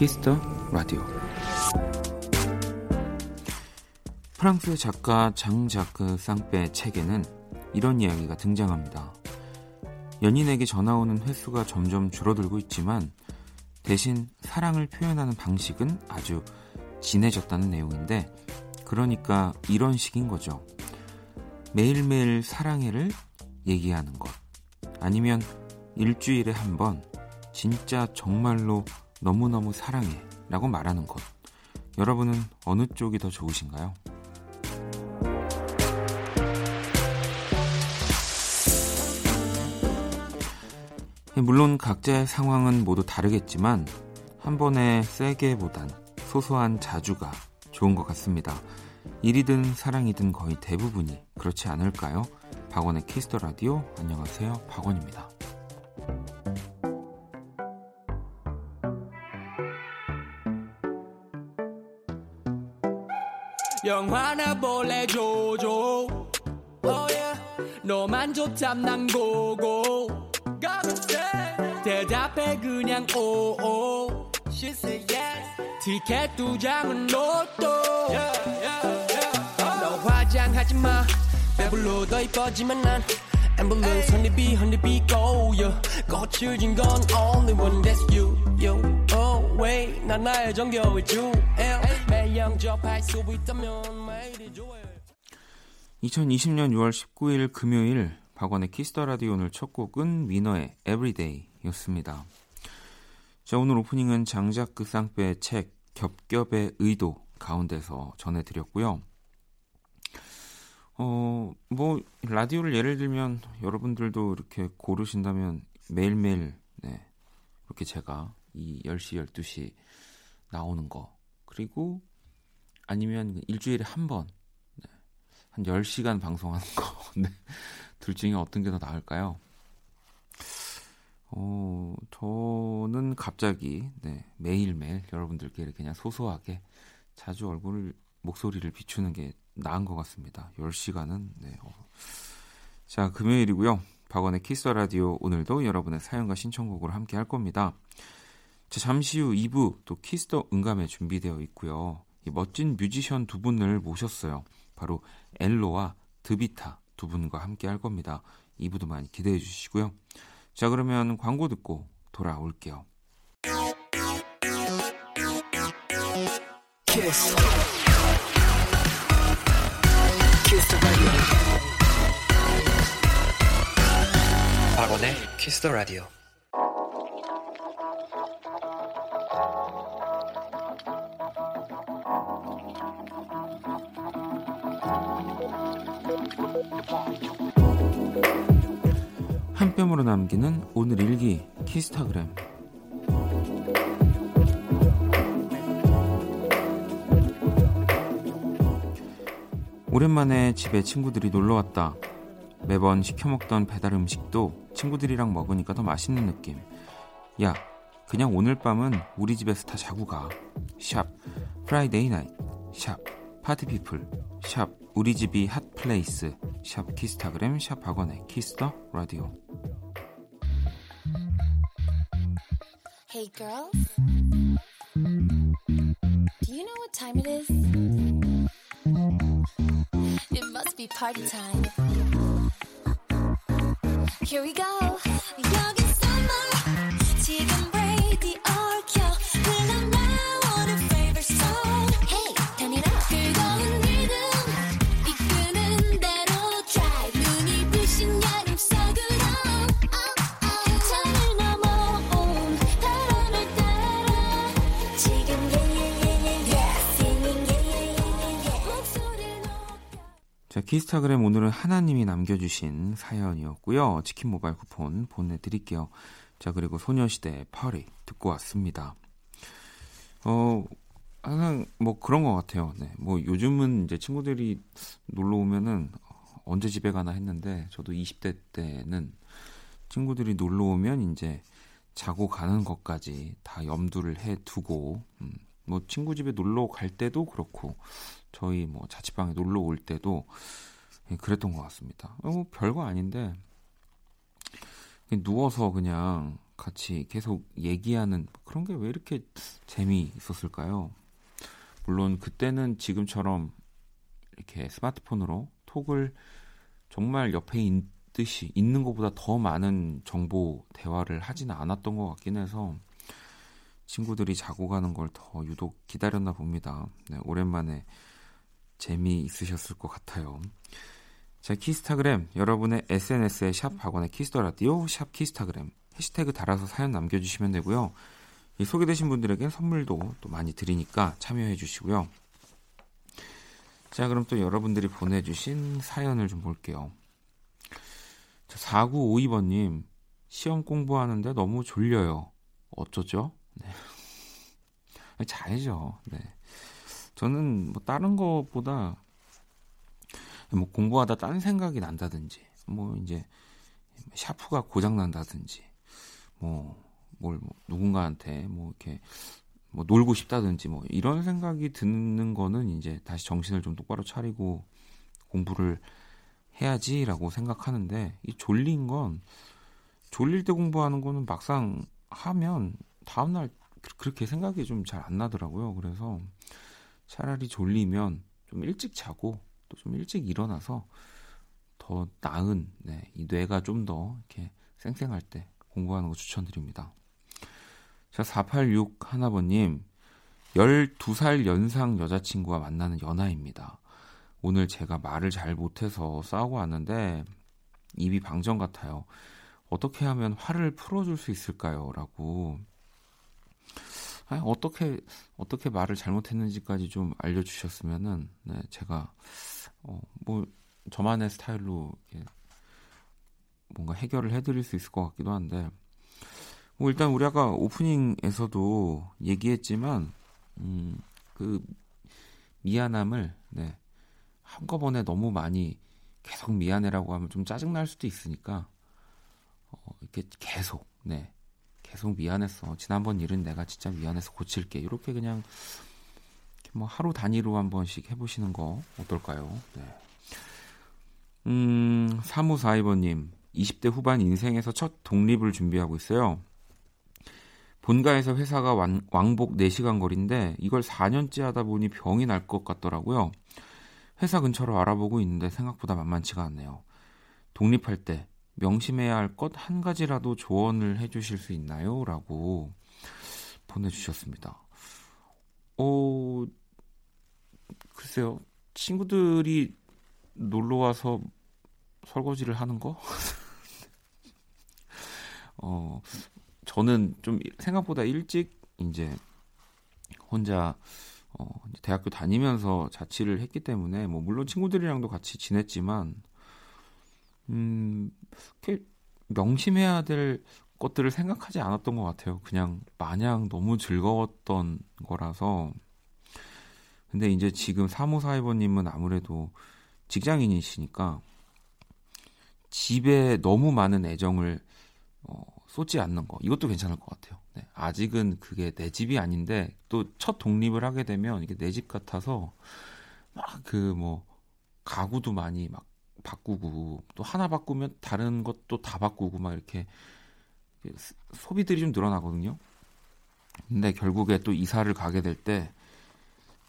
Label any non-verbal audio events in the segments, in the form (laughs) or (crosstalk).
Kiss the Radio 프랑스 작가 장자크 상페 책에는 이런 이야기가 등장합니다. 연인에게 전화 오는 횟수가 점점 줄어들고 있지만 대신 사랑을 표현하는 방식은 아주 진해졌다는 내용인데 그러니까 이런 식인 거죠. 매일매일 사랑해를 얘기하는 것. 아니면 일주일에 한 번 진짜 정말로 너무너무 사랑해 라고 말하는 것. 여러분은 어느 쪽이 더 좋으신가요? 물론 각자의 상황은 모두 다르겠지만 한 번에 세게보단 소소한 자주가 좋은 것 같습니다. 일이든 사랑이든 거의 대부분이 그렇지 않을까요? 박원의 Kiss the Radio 안녕하세요. 박원입니다. 영화나 볼래 조조 oh yeah. 너만 좋담 난 go go 대답해 그냥 오오 She said yes 티켓 두 장은 로또 yeah, yeah, yeah. 너 화장하지 마 배불러 더 이뻐지만 난 honeybee honeybee go yeah. 꽃을 진건 only one that's you you oh wait 난 나의 정겨울 주 매일 영접할 수 있다면 매일이 좋아요 2020년 6월 19일 금요일 박원의 키스터 라디오 오늘 첫 곡은 위너의 Everyday였습니다. 자 오늘 오프닝은 장자크 쌍배의 책 겹겹의 의도 가운데서 전해드렸고요. 어, 뭐, 라디오를 예를 들면 여러분들도 이렇게 고르신다면 매일매일, 네, 이렇게 제가 이 10시, 12시 나오는 거. 그리고 아니면 일주일에 한 번, 네, 한 10시간 방송하는 거. (laughs) 네, 둘 중에 어떤 게 더 나을까요? 어, 저는 갑자기, 네, 매일매일 여러분들께 그냥 소소하게 자주 얼굴을, 목소리를 비추는 게 나은 것 같습니다. 10시간은, 네. 어. 자, 금요일이고요. 박원의 Kiss the Radio 오늘도 여러분의 사연과 신청곡으로 함께 할 겁니다. 자, 잠시 후 2부 또 Kiss the 음감에 준비되어 있고요. 이 멋진 뮤지션 두 분을 모셨어요. 바로 ELO와 DeVita 두 분과 함께 할 겁니다. 2부도 많이 기대해 주시고요. 자, 그러면 광고 듣고 돌아올게요. 키스. 키스 박원의 키스 더 라디오. 한 뼘으로 남기는 오늘 일기 키스타그램 오랜만에 집에 친구들이 놀러 왔다. 매번 시켜 먹던 배달 음식도 친구들이랑 먹으니까 더 맛있는 느낌. 야, 그냥 오늘 밤은 우리 집에서 다 자고 가. 샵 Friday night. 샵 party people. 샵 우리 집이 hot place. 샵 키스타그램 샵 박원의 키스터 라디오. Hey girls. Do you know what time it is? It must be party time. Here we go. 키스타그램 오늘은 하나님이 남겨주신 사연이었고요. 치킨 모바일 쿠폰 보내드릴게요. 자, 그리고 소녀시대 파리 듣고 왔습니다. 어, 항상 뭐 그런 것 같아요. 네. 뭐 요즘은 이제 친구들이 놀러 오면은 언제 집에 가나 했는데 저도 20대 때는 친구들이 놀러 오면 이제 자고 가는 것까지 다 염두를 해 두고, 음, 뭐 친구 집에 놀러 갈 때도 그렇고, 저희 뭐 자취방에 놀러 올 때도 그랬던 것 같습니다. 어, 뭐 별거 아닌데 누워서 그냥 같이 계속 얘기하는 그런 게 왜 이렇게 재미 있었을까요? 물론 그때는 지금처럼 이렇게 스마트폰으로 톡을 정말 옆에 있듯이 있는 것보다 더 많은 정보 대화를 하지는 않았던 것 같긴 해서 친구들이 자고 가는 걸 더 유독 기다렸나 봅니다. 네, 오랜만에 재미있으셨을 것 같아요. 자, 키스타그램 여러분의 SNS에 샵 박원의 Kiss the Radio 샵 키스타그램 해시태그 달아서 사연 남겨주시면 되고요. 이 소개되신 분들에게 선물도 또 많이 드리니까 참여해 주시고요. 자, 그럼 또 여러분들이 보내주신 사연을 좀 볼게요. 자, 4952번님, 시험 공부하는데 너무 졸려요. 어쩌죠? 네. (laughs) 자야죠. 네. 저는 뭐 다른 것보다 뭐 공부하다 딴 생각이 난다든지, 뭐 이제 샤프가 고장 난다든지, 뭐, 뭘, 뭐 누군가한테 뭐 이렇게 뭐 놀고 싶다든지 뭐 이런 생각이 드는 거는 이제 다시 정신을 좀 똑바로 차리고 공부를 해야지라고 생각하는데 이 졸린 건 졸릴 때 공부하는 거는 막상 하면 다음날 그렇게 생각이 좀 잘 안 나더라고요. 그래서 차라리 졸리면 좀 일찍 자고 또 좀 일찍 일어나서 더 나은 네, 이 뇌가 좀 더 이렇게 쌩쌩할 때 공부하는 거 추천드립니다. 자, 486 하나버님, 12살 연상 여자친구와 만나는 연하입니다. 오늘 제가 말을 잘 못해서 싸우고 왔는데 입이 방정 같아요. 어떻게 하면 화를 풀어줄 수 있을까요? 라고. 아니, 어떻게, 어떻게 말을 잘못했는지까지 좀 알려주셨으면은, 네, 제가, 어, 뭐, 저만의 스타일로 뭔가 해결을 해드릴 수 있을 것 같기도 한데, 뭐 일단 우리 아까 오프닝에서도 얘기했지만 음, 그 미안함을 네, 한꺼번에 너무 많이 계속 미안해라고 하면 좀 짜증 날 수도 있으니까 어, 이렇게 계속 네 계속 미안했어 지난번 일은 내가 진짜 미안해서 고칠게 이렇게 그냥 뭐 하루 단위로 한 번씩 해보시는 거 어떨까요? 네. 음, 3542번님, 20대 후반 인생에서 첫 독립을 준비하고 있어요. 본가에서 회사가 왕, 왕복 4시간 거리인데 이걸 4년째 하다 보니 병이 날 것 같더라고요. 회사 근처로 알아보고 있는데 생각보다 만만치가 않네요. 독립할 때 명심해야 할 것 한 가지라도 조언을 해주실 수 있나요? 라고 보내주셨습니다. 어, 글쎄요. 친구들이 놀러 와서 설거지를 하는 거? (laughs) 어, 저는 좀 생각보다 일찍 이제 혼자 어, 대학교 다니면서 자취를 했기 때문에 뭐 물론 친구들이랑도 같이 지냈지만 음, 명심해야 될 것들을 생각하지 않았던 것 같아요. 그냥 마냥 너무 즐거웠던 거라서. 근데 이제 지금 사무사이버님은 아무래도 직장인이시니까 집에 너무 많은 애정을 어, 쏟지 않는 거 이것도 괜찮을 것 같아요. 네, 아직은 그게 내 집이 아닌데 또 첫 독립을 하게 되면 이게 내 집 같아서 막 그 뭐 가구도 많이 막 바꾸고 또 하나 바꾸면 다른 것도 다 바꾸고 막 이렇게 소비들이 좀 늘어나거든요. 근데 결국에 또 이사를 가게 될 때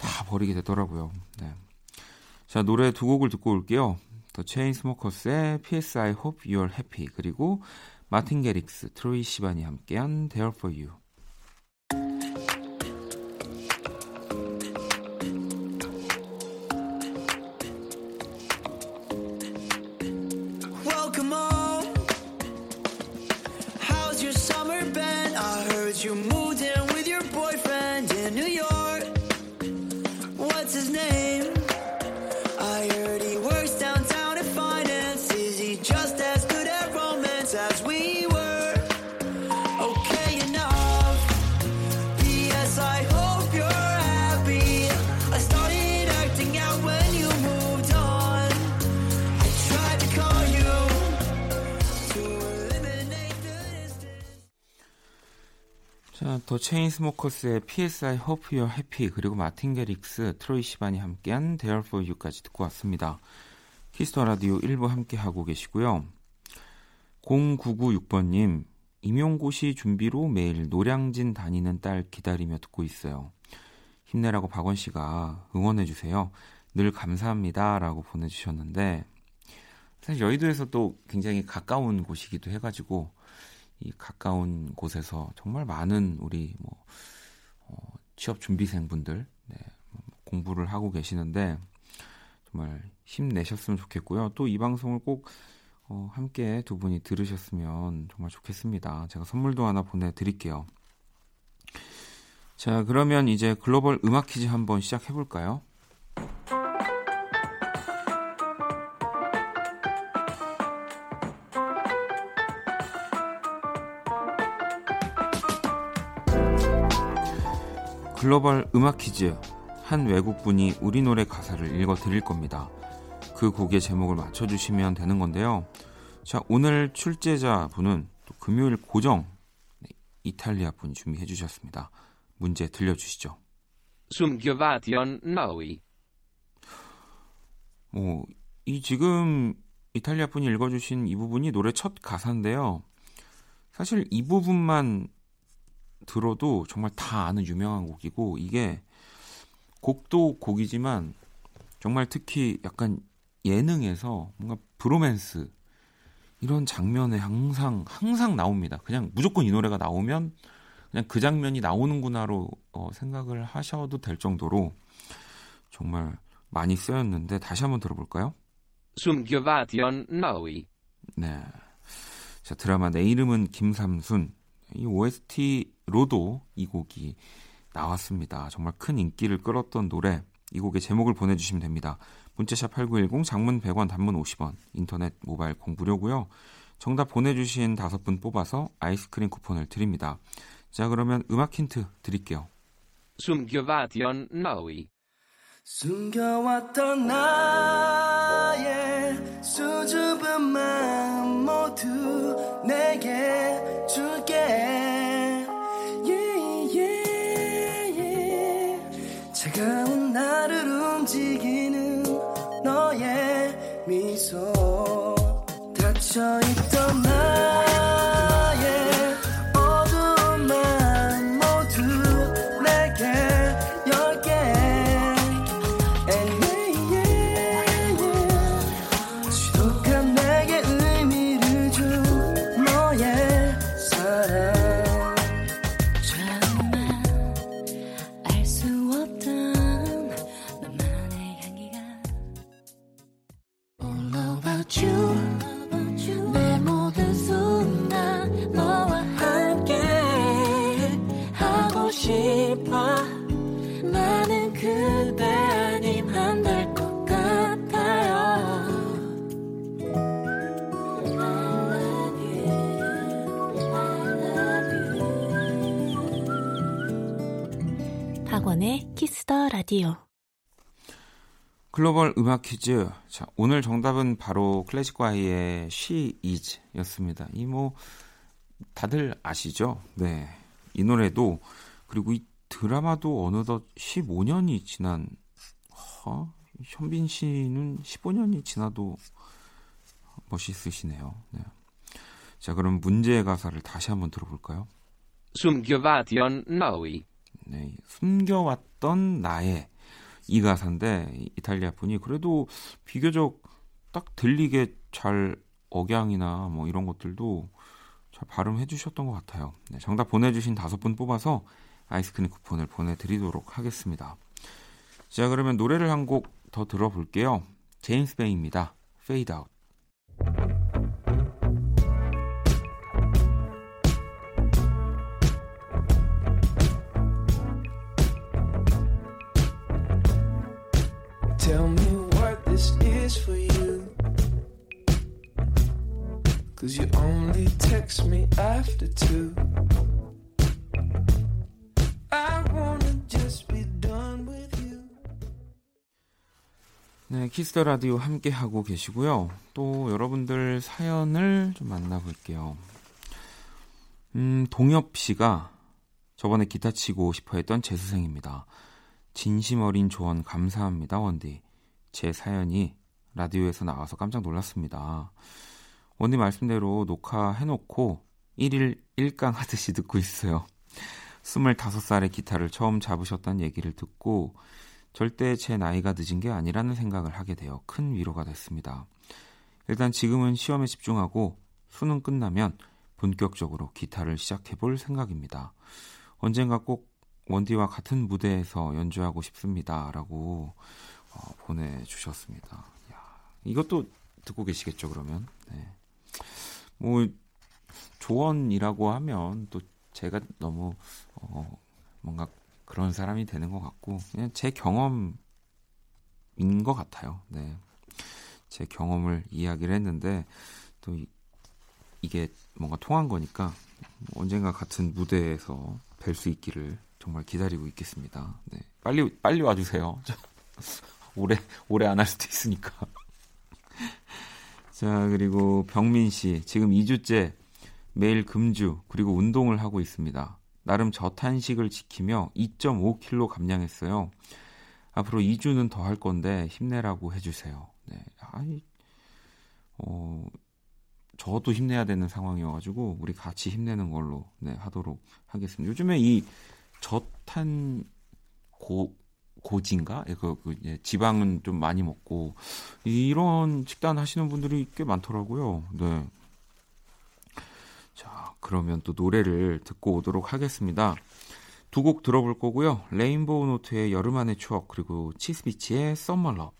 다 버리게 되더라고요. 네. 자 노래 두 곡을 듣고 올게요. 더 체인스모커스의 P.S. I Hope You're Happy 그리고 마틴 게릭스, 트로이 시반이 함께한 There For You. The Chainsmokers의 P.S. I Hope You're Happy 그리고 Martin Garrix, Troye Sivan이 함께한 There For You까지 듣고 왔습니다. Kiss the Radio 1부 함께 하고 계시고요. 0996번님, 임용고시 준비로 매일 노량진 다니는 딸 기다리며 듣고 있어요. 힘내라고 박원 씨가 응원해주세요. 늘 감사합니다. 라고 보내주셨는데, 사실 여의도에서 또 굉장히 가까운 곳이기도 해가지고, 이 가까운 곳에서 정말 많은 우리 뭐, 어, 취업 준비생분들, 네, 공부를 하고 계시는데, 정말 힘내셨으면 좋겠고요. 또 이 방송을 꼭 어, 함께 두 분이 들으셨으면 정말 좋겠습니다. 제가 선물도 하나 보내드릴게요. 자, 그러면 이제 글로벌 음악 퀴즈 한번 시작해 볼까요? 글로벌 음악 퀴즈. 한 외국분이 우리 노래 가사를 읽어 드릴 겁니다. 그 곡의 제목을 맞춰주시면 되는 건데요. 자, 오늘 출제자 분은 또 금요일 고정 네, 이탈리아 분이 준비해 주셨습니다. 문제 들려주시죠. Sumgyovation noi. 뭐, 이 지금 이탈리아 분이 읽어주신 이 부분이 노래 첫 가사인데요. 사실 이 부분만 들어도 정말 다 아는 유명한 곡이고, 이게 곡도 곡이지만 정말 특히 약간 예능에서 뭔가 브로맨스 이런 장면에 항상 항상 나옵니다. 그냥 무조건 이 노래가 나오면 그냥 그 장면이 나오는구나로 어, 생각을 하셔도 될 정도로 정말 많이 쓰였는데 다시 한번 들어볼까요? Sumgyovation noi. 네. 자, 드라마 내 이름은 김삼순. 이 OST 로도 이 곡이 나왔습니다. 정말 큰 인기를 끌었던 노래. 이 곡의 제목을 보내주시면 됩니다. 문자샵 8910, 장문 100원, 단문 50원, 인터넷 모바일 공 무료고요. 정답 보내주신 다섯 분 뽑아서 아이스크림 쿠폰을 드립니다. 자, 그러면 음악 힌트 드릴게요. Sumgyovation noi. 숨겨왔던 나의 수줍은 마음 모두 내게 줄게 미소 닫혀있던 나 글로벌 음악 퀴즈. 자, 오늘 정답은 바로 클래식과의 She Is 였습니다. 이 뭐, 다들 아시죠? 네. 이 노래도, 그리고 이 드라마도 어느덧 15년이 지난, 어? 현빈 씨는 15년이 지나도 멋있으시네요. 네. 자, 그럼 문제의 가사를 다시 한번 들어볼까요? Sumgyovation noi. 네, 숨겨왔던 나의 이 가사인데 이- 이탈리아 분이 그래도 비교적 딱 들리게 잘 억양이나 뭐 이런 것들도 잘 발음해 주셨던 것 같아요. 네, 정답 보내주신 다섯 분 뽑아서 아이스크림 쿠폰을 보내드리도록 하겠습니다. 자 그러면 노래를 한 곡 더 들어볼게요. 제임스 베이입니다. Fade Out. Is for you. Cause you only text me after two. I wanna just be done with you. 네, 키스터 라디오 함께 하고 계시고요. 또 여러분들 사연을 좀 만나볼게요. 음, 동엽 씨가 저번에 기타 치고 싶어 했던 재수생입니다. 진심 어린 조언 감사합니다, 원디. 제 사연이 라디오에서 나와서 깜짝 놀랐습니다. 원님 말씀대로 녹화해놓고 1일 1강 하듯이 듣고 있어요. 25살에 기타를 처음 잡으셨다는 얘기를 듣고 절대 제 나이가 늦은 게 아니라는 생각을 하게 되어 큰 위로가 됐습니다. 일단 지금은 시험에 집중하고 수능 끝나면 본격적으로 기타를 시작해 볼 생각입니다. 언젠가 꼭 원디와 같은 무대에서 연주하고 싶습니다. 라고 어, 보내주셨습니다. 야, 이것도 듣고 계시겠죠, 그러면? 네. 뭐, 조언이라고 하면 또 제가 너무, 어, 뭔가 그런 사람이 되는 것 같고, 그냥 제 경험인 것 같아요. 네. 제 경험을 이야기를 했는데, 또 이, 이게 뭔가 통한 거니까, 언젠가 같은 무대에서 뵐 수 있기를 정말 기다리고 있겠습니다. 네. 빨리, 빨리 와 주세요. (laughs) 오래, 오래 안 할 수도 있으니까. 자, 그리고 병민 씨. 지금 2주째 매일 금주, 그리고 운동을 하고 있습니다. 나름 저탄식을 지키며 2.5kg 감량했어요. 앞으로 2주는 더 할 건데 힘내라고 해주세요. 네. 아이, 어, 저도 힘내야 되는 상황이어가지고 우리 같이 힘내는 걸로 네, 하도록 하겠습니다. 요즘에 이 저탄 고 고지인가? 그, 그 예, 지방은 좀 많이 먹고 이런 식단 하시는 분들이 꽤 많더라고요. 네. 자, 그러면 또 노래를 듣고 오도록 하겠습니다. 두 곡 들어볼 거고요. 레인보우 노트의 여름 안의 추억 그리고 치스비치의 Summer Lo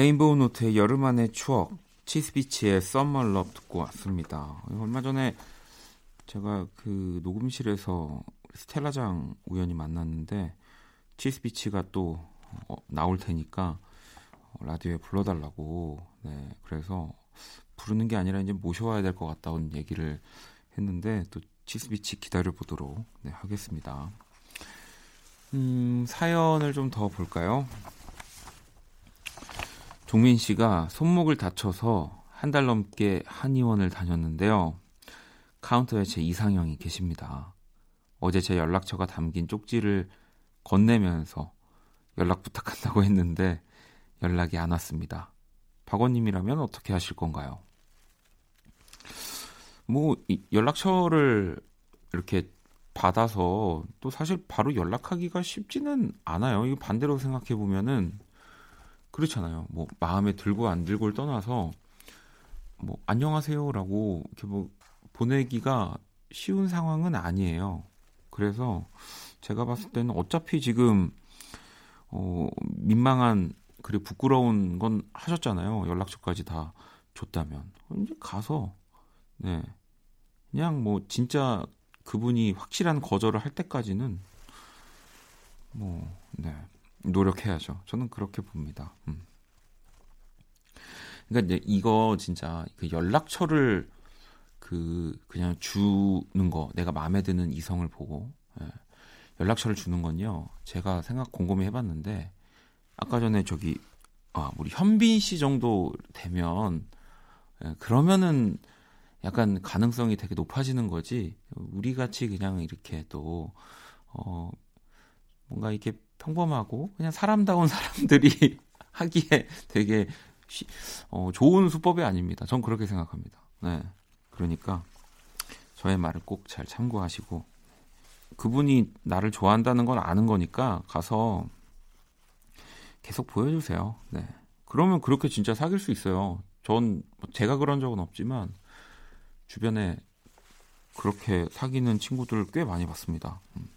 레인보우 노트의 여름 안의 추억, 치스비치의 Summer Love 듣고 왔습니다. 얼마 전에 제가 그 녹음실에서 스텔라장 우연히 만났는데 치스비치가 또 어, 나올 테니까 어, 라디오에 불러달라고 네 그래서 부르는 게 아니라 이제 모셔와야 될 것 같다는 얘기를 했는데 또 치스비치 기다려 보도록 네, 하겠습니다. 음, 사연을 좀 더 볼까요? 종민 씨가 손목을 다쳐서 한 달 넘게 한의원을 다녔는데요. 카운터에 제 이상형이 계십니다. 어제 제 연락처가 담긴 쪽지를 건네면서 연락 부탁한다고 했는데 연락이 안 왔습니다. 박원님이라면 어떻게 하실 건가요? 뭐이 연락처를 이렇게 받아서 또 사실 바로 연락하기가 쉽지는 않아요. 이거 반대로 생각해 보면은 그렇잖아요. 뭐 마음에 들고 안 들고를 떠나서 뭐 안녕하세요라고 이렇게 뭐 보내기가 쉬운 상황은 아니에요. 그래서 제가 봤을 때는 어차피 지금 어 민망한 그리고 부끄러운 건 하셨잖아요. 연락처까지 다 줬다면 이제 가서 네 그냥 뭐 진짜 그분이 확실한 거절을 할 때까지는 뭐 네. 노력해야죠. 저는 그렇게 봅니다. 음. 그러니까 이거 진짜 그 연락처를 그 그냥 주는 거 내가 마음에 드는 이성을 보고 예. 연락처를 주는 건요. 제가 생각 곰곰이 해봤는데 아까 전에 저기 아 우리 현빈 씨 정도 되면 예, 그러면은 약간 가능성이 되게 높아지는 거지. 우리 같이 그냥 이렇게 또 어, 뭔가 이렇게 평범하고 그냥 사람다운 (laughs) 사람들이 하기에 되게 쉬, 어, 좋은 수법이 아닙니다. 전 그렇게 생각합니다. 네. 그러니까 저의 말을 꼭 잘 참고하시고 그분이 나를 좋아한다는 건 아는 거니까 가서 계속 보여주세요. 네. 그러면 그렇게 진짜 사귈 수 있어요. 전 제가 그런 적은 없지만 주변에 그렇게 사귀는 친구들을 꽤 많이 봤습니다. 음.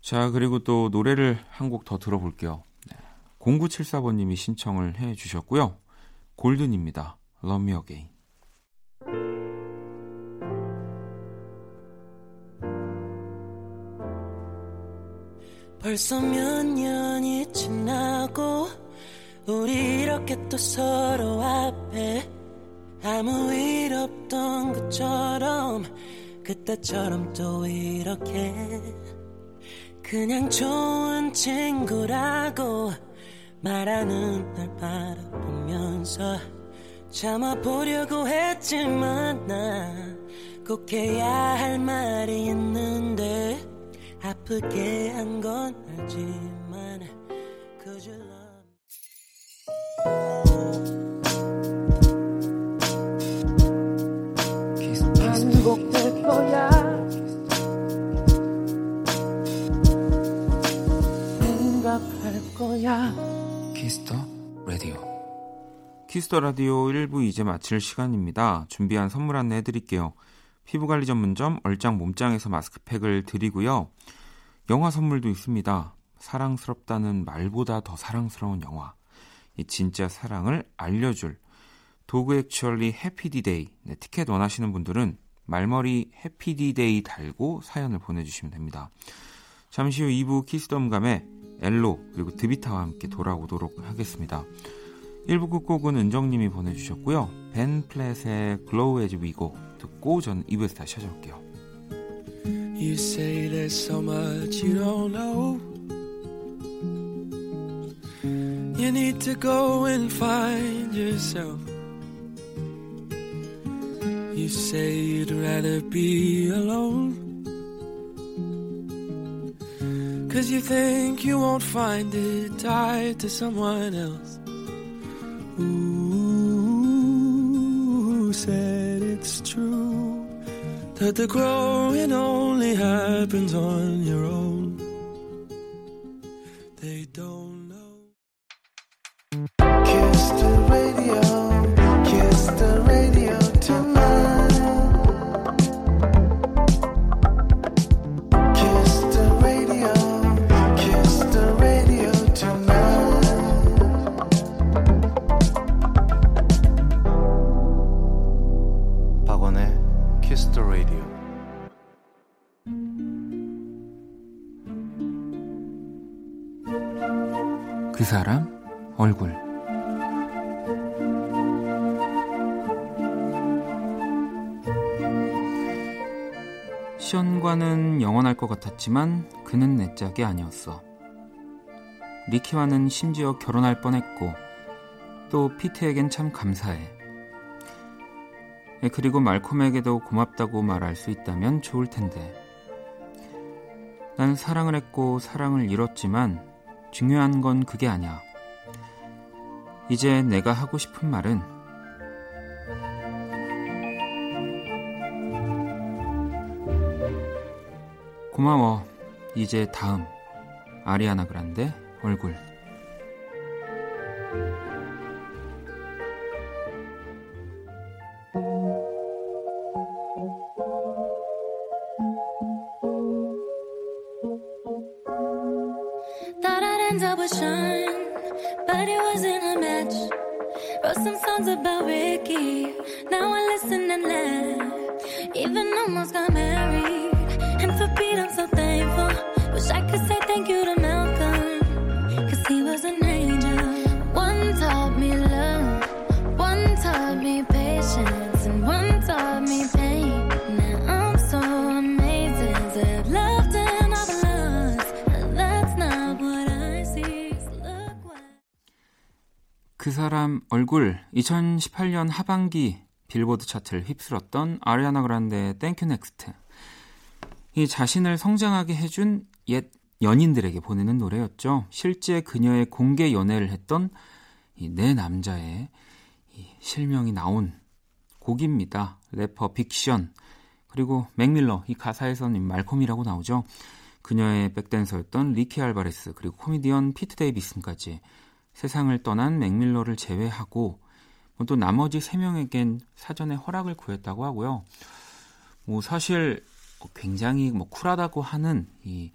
자, 그리고 또 노래를 한 곡 더 들어볼게요. 네. 0974번님이 신청을 해 주셨고요. 골든입니다. Love Me Again. 벌써 몇 년이 지나고 우리 이렇게 또 서로 앞에 아무 일 없던 것처럼 그때처럼 또 이렇게 그냥 좋은 친구라고 말하는 날 바라보면서 참아보려고 했지만 나 꼭 해야 할 말이 있는데 아프게 한 건 알지만 love 반복될 거야 키스 더 라디오 1부 이제 마칠 시간입니다. 준비한 선물 안내 해드릴게요. 피부관리 전문점 얼짱 몸짱에서 마스크팩을 드리고요. 영화 선물도 있습니다. 사랑스럽다는 말보다 더 사랑스러운 영화. 이 진짜 사랑을 알려줄 Dog Actually 해피디데이. 네, 티켓 원하시는 분들은 말머리 해피디데이 달고 사연을 보내주시면 됩니다. 잠시 후 2부 키스 더 음감회 엘로 그리고 드비타와 함께 돌아오도록 하겠습니다. 1부 끝곡은 은정님이 보내주셨고요. 벤 플랫의 Grow As We Go 듣고 저는 2부에서 다시 찾아올게요. You say there's so much you don't know. You need to go and find yourself. You say you'd rather be alone. Cause you think you won't find it tied to someone else. Ooh, said it's true that the growing only happens on your own. 사람 얼굴 시연과는 영원할 것 같았지만 그는 내 짝이 아니었어. 리키와는 심지어 결혼할 뻔했고 또 피트에겐 참 감사해. 예, 그리고 말콤에게도 고맙다고 말할 수 있다면 좋을 텐데. 난 사랑을 했고 사랑을 잃었지만 중요한 건 그게 아니야. 이제 내가 하고 싶은 말은 고마워. 이제 다음 아리아나 그란데 얼굴. End up with Sean, but it wasn't a match. Wrote some songs about Ricky, now I listen and laugh. Even almost got married, and for Pete I'm so thankful. Wish I could say thank you to Malcolm, cause he was an angel. One taught me love, one taught me patience, 그 사람 얼굴 2018년 하반기 빌보드 차트를 휩쓸었던 아리아나 그란데의 thank u, next. 이 자신을 성장하게 해준 옛 연인들에게 보내는 노래였죠. 실제 그녀의 공개 연애를 했던 이 네 남자의 이 실명이 나온 곡입니다. 래퍼 빅션 그리고 맥밀러 이 가사에서는 말콤이라고 나오죠. 그녀의 백댄서였던 리키 알바레스 그리고 코미디언 피트 데이비슨까지 세상을 떠난 맥밀러를 제외하고 뭐또 나머지 세 명에겐 사전에 허락을 구했다고 하고요. 뭐 사실 굉장히 뭐 쿨하다고 하는 이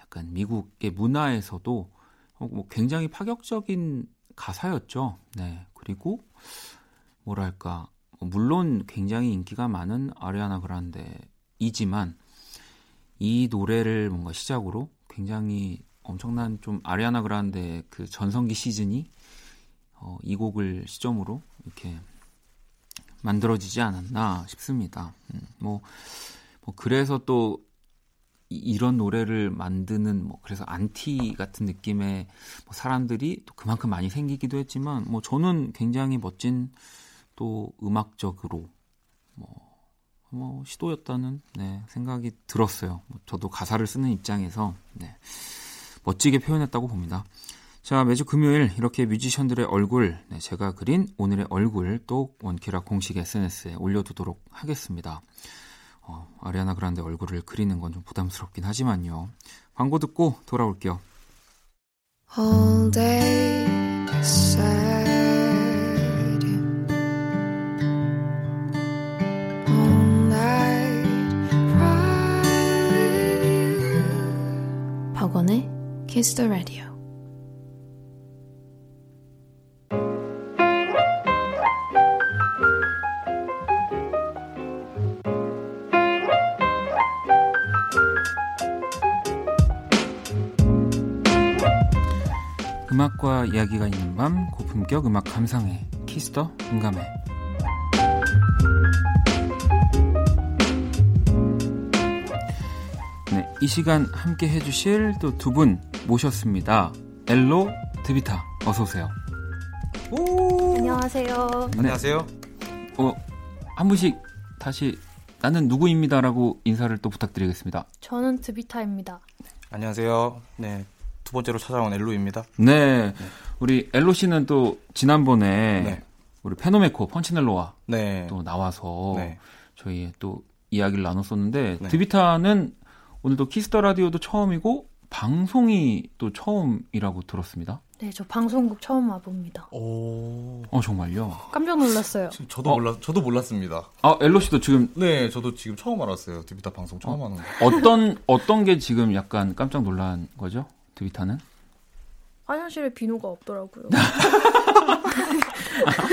약간 미국의 문화에서도 어, 뭐 굉장히 파격적인 가사였죠. 네. 그리고 뭐랄까 어, 물론 굉장히 인기가 많은 아리아나 그란데이지만 이 노래를 뭔가 시작으로 굉장히 엄청난 좀 아리아나 그란데 그 전성기 시즌이 어, 이 곡을 시점으로 이렇게 만들어지지 않았나 싶습니다. 음, 뭐, 뭐 그래서 또 이- 이런 노래를 만드는 뭐 그래서 안티 같은 느낌의 뭐 사람들이 또 그만큼 많이 생기기도 했지만 뭐 저는 굉장히 멋진 또 음악적으로 뭐, 뭐 시도였다는 네, 생각이 들었어요. 뭐 저도 가사를 쓰는 입장에서 네, 멋지게 표현했다고 봅니다. 자 매주 금요일 이렇게 뮤지션들의 얼굴 네, 제가 그린 오늘의 얼굴 또 원키라 공식 SNS에 올려두도록 하겠습니다. 어, 아리아나 그란데 얼굴을 그리는 건 좀 부담스럽긴 하지만요. 광고 듣고 돌아올게요. The Radio. 음악과 이야기가 있는 밤 고품격 음악 감상회 키스터 음감회 네, 이 시간 함께 해주실 또 두 분 모셨습니다. 엘로 드비타 어서 오세요. 안녕하세요. 안녕하세요. 어, 한 분씩 다시 나는 누구입니다라고 인사를 또 부탁드리겠습니다. 저는 드비타입니다. 안녕하세요. 네. 두 번째로 찾아온 엘로입니다. 네, 우리 엘로 씨는 또 지난번에 네. 우리 페노메코 펀치넬로와 네. 또 나와서 네. 저희 또 이야기를 나눴었는데 네. 드비타는 오늘도 키스 더 라디오도 처음이고 방송이 또 처음이라고 들었습니다. 네, 저 방송국 처음 와봅니다. 오. 어 정말요? 깜짝 놀랐어요. 저도 어. 몰라 저도 몰랐습니다. 아 엘로 씨도 지금 네, 저도 지금 처음 알았어요. 드비타 방송 처음 하는 거. 어떤 어떤 게 지금 약간 깜짝 놀란 거죠? 드비타는? 화장실에 비누가 없더라고요.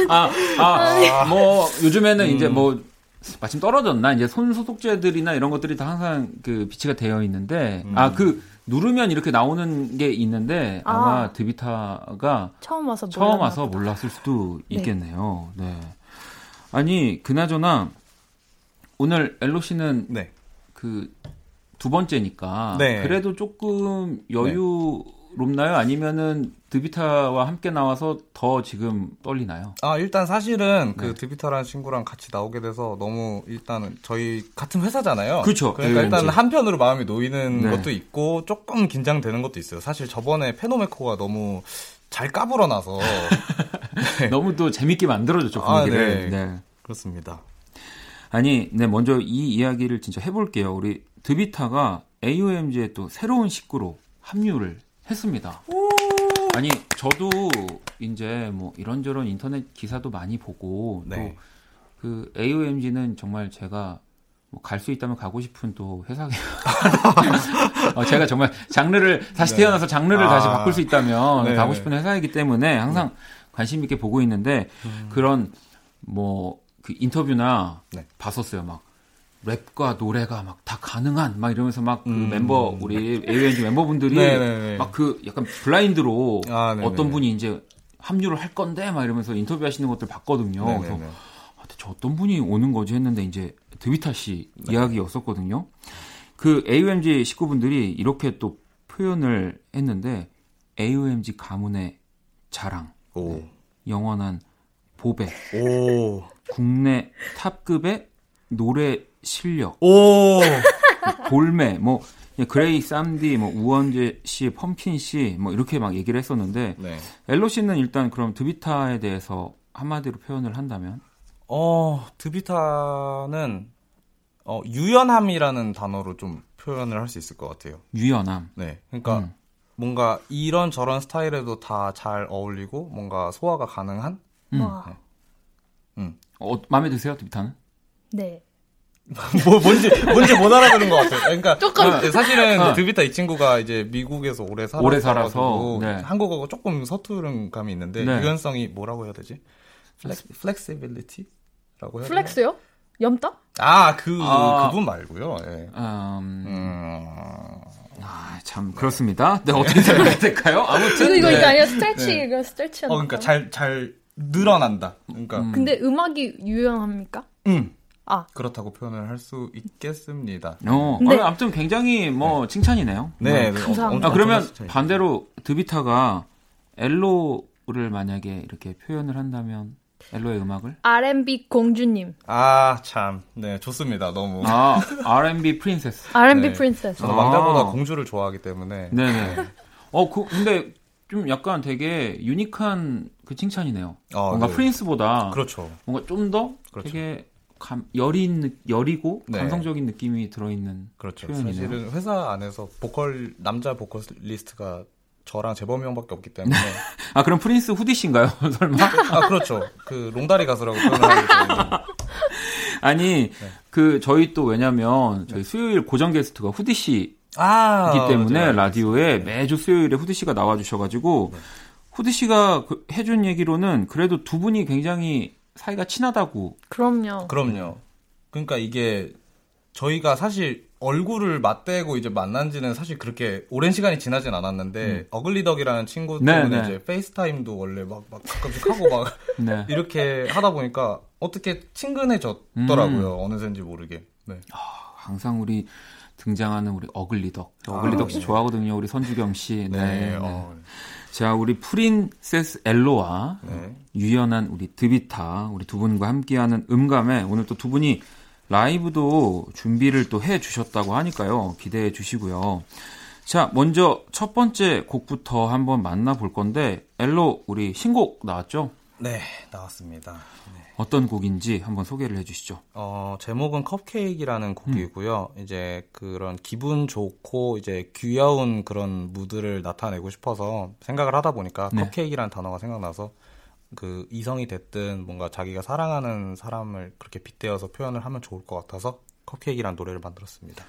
아, 아, 뭐 요즘에는 음. 이제 뭐 마침 떨어졌나 이제 손 소독제들이나 이런 것들이 다 항상 그 비치가 되어 있는데 음. 아 그 누르면 이렇게 나오는 게 있는데 아마 아. 드비타가 처음 와서 처음 와서 보다. 몰랐을 수도 네. 있겠네요. 네. 아니 그나저나 오늘 엘로 씨는 네. 그두 번째니까 네. 그래도 조금 여유 롭나요? 아니면은 드비타와 함께 나와서 더 지금 떨리나요? 아, 일단 사실은 그 네. 드비타라는 친구랑 같이 나오게 돼서 너무 일단은 저희 같은 회사잖아요. 그쵸. 그러니까 네, 일단 네. 한편으로 마음이 놓이는 네. 것도 있고 조금 긴장되는 것도 있어요. 사실 저번에 페노메코가 너무 잘 까불어놔서 (laughs) 너무 또 재밌게 만들어줬죠 아, 분위기를. 네. 네. 그렇습니다. 아니, 네 먼저 이 이야기를 진짜 해볼게요. 우리 드비타가 AOMG의 또 새로운 식구로 합류를 했습니다. 아니, 저도 이제 뭐 이런저런 인터넷 기사도 많이 보고 네. 또그 AOMG는 정말 제가 뭐 갈수 있다면 가고 싶은 또 회사. (laughs) 어, 제가 정말 장르를 다시 네. 태어나서 장르를 아. 다시 바꿀 수 있다면 네. 가고 싶은 회사이기 때문에 항상 관심 있게 보고 있는데 그런 뭐 그 인터뷰나 네. 봤었어요. 막 랩과 노래가 막 다 가능한 막 이러면서 막그 음. 멤버 우리 AOMG 멤버분들이 네네네. 막그 약간 블라인드로 아. 어떤 분이 이제 합류를 할 건데 막 이러면서 인터뷰하시는 것들 봤거든요. 그래서 네네네. 아, 대체 어떤 분이 오는 거지 했는데 이제 드비타 씨 네. 이야기였었거든요. 그 AOMG 식구분들이 이렇게 또 표현을 했는데 AOMG 가문의 자랑, 오. 영원한 보배, 오. 국내 탑급의 노래 실력, 오. 골매, 뭐 그레이 쌈디, 뭐 우원재 씨, 펌킨 씨, 뭐 이렇게 막 얘기를 했었는데 네. 엘로 씨는 일단 그럼 드비타에 대해서 한마디로 표현을 한다면 어, 드비타는 어, 유연함이라는 단어로 좀 표현을 할 수 있을 것 같아요. 유연함. 네. 그러니까 음. 뭔가 이런 저런 스타일에도 다 잘 어울리고 뭔가 소화가 가능한 음. 와, 음. 어, 마음에 드세요, 드비타는? 네. (laughs) 뭐 뭔지 뭔지 못 알아듣는 것 같아요. 그러니까 조금. 네, 사실은 어. 드비타 이 친구가 이제 미국에서 오래 살아서 오래 살아서, 네. 한국어가 조금 서투른 감이 있는데 네. 유연성이 뭐라고 해야 되지? flex, flexibility라고 해야 되나? 플렉스요? 염따? 아, 그 아. 그분 말고요. 예. 음, 음. 아, 참 그렇습니다. 네, 어떻게 생각해야 될까요? 아무튼 이거 이거 네. 이게 아니라 stretch 이거 stretch 어 그러니까 잘 잘 늘어난다. 그러니까 음. 근데 음악이 유연합니까? 아. 그렇다고 표현을 할 수 있겠습니다. 어, 네. 아, 아무튼 굉장히 뭐 칭찬이네요. 네, 네. 네, 감사합니다. 아, 그러면. 반대로 드비타가 엘로를 만약에 이렇게 표현을 한다면 엘로의 음악을 R&B 공주님, 아, 참. 네, 좋습니다. 너무. 아 R&B 프린세스. R&B 네. 프린세스. 저는 아. 왕자보다 공주를 좋아하기 때문에. 네네. 어, 그 근데 좀 약간 되게 유니크한 그 칭찬이네요. 어, 뭔가 네. 프린스보다 그렇죠. 뭔가 좀더 그렇죠. 되게 감, 여린 느- 여리고 네. 감성적인 느낌이 들어있는 그렇죠. 표현이네요. 사실은 회사 안에서 보컬 남자 보컬리스트가 저랑 재범이 형밖에 없기 때문에 (laughs) 아 그럼 프린스 후디 씨인가요? (laughs) 설마? 아 그렇죠. 그 롱다리 가수라고 때문에 (laughs) 아니 네. 그 저희 또 왜냐면 저희 수요일 고정 게스트가 후디 씨이기 아 때문에. 라디오에 매주 수요일에 후디 씨가 나와주셔가지고 네. 후디 씨가 그 해준 얘기로는 그래도 두 분이 굉장히 사이가 친하다고. 그럼요. 그럼요. 그러니까 이게 저희가 사실 얼굴을 맞대고 이제 만난 지는 사실 그렇게 오랜 시간이 지나진 않았는데 어글리덕이라는 친구 음. 네, 때문에 네. 이제 FaceTime도 원래 막, 막 가끔씩 하고 막 (laughs) 네. 이렇게 하다 보니까 어떻게 친근해졌더라고요. 어느샌지 모르게. 네. 항상 우리 등장하는 우리 어글리덕. 어글리덕 씨 좋아하거든요. 우리 선주경 씨. 네. 네. 네. 어, 자, 우리 princess 엘로와 네. 유연한 우리 드비타, 우리 두 분과 함께하는 음감회 오늘 또 두 분이 라이브도 준비를 또 해 주셨다고 하니까요. 기대해 주시고요. 자, 먼저 첫 번째 곡부터 한번 만나볼 건데, 엘로 우리 신곡 나왔죠? 네, 나왔습니다. 어떤 곡인지 한번 소개를 해 주시죠. 어, 제목은 컵케이크라는 곡이고요. 이제 그런 기분 좋고 이제 귀여운 그런 무드를 나타내고 싶어서 생각을 하다 보니까 네. 컵케이크라는 단어가 생각나서 그 이성이 됐든 뭔가 자기가 사랑하는 사람을 그렇게 빗대어서 표현을 하면 좋을 것 같아서 컵케이크라는 노래를 만들었습니다.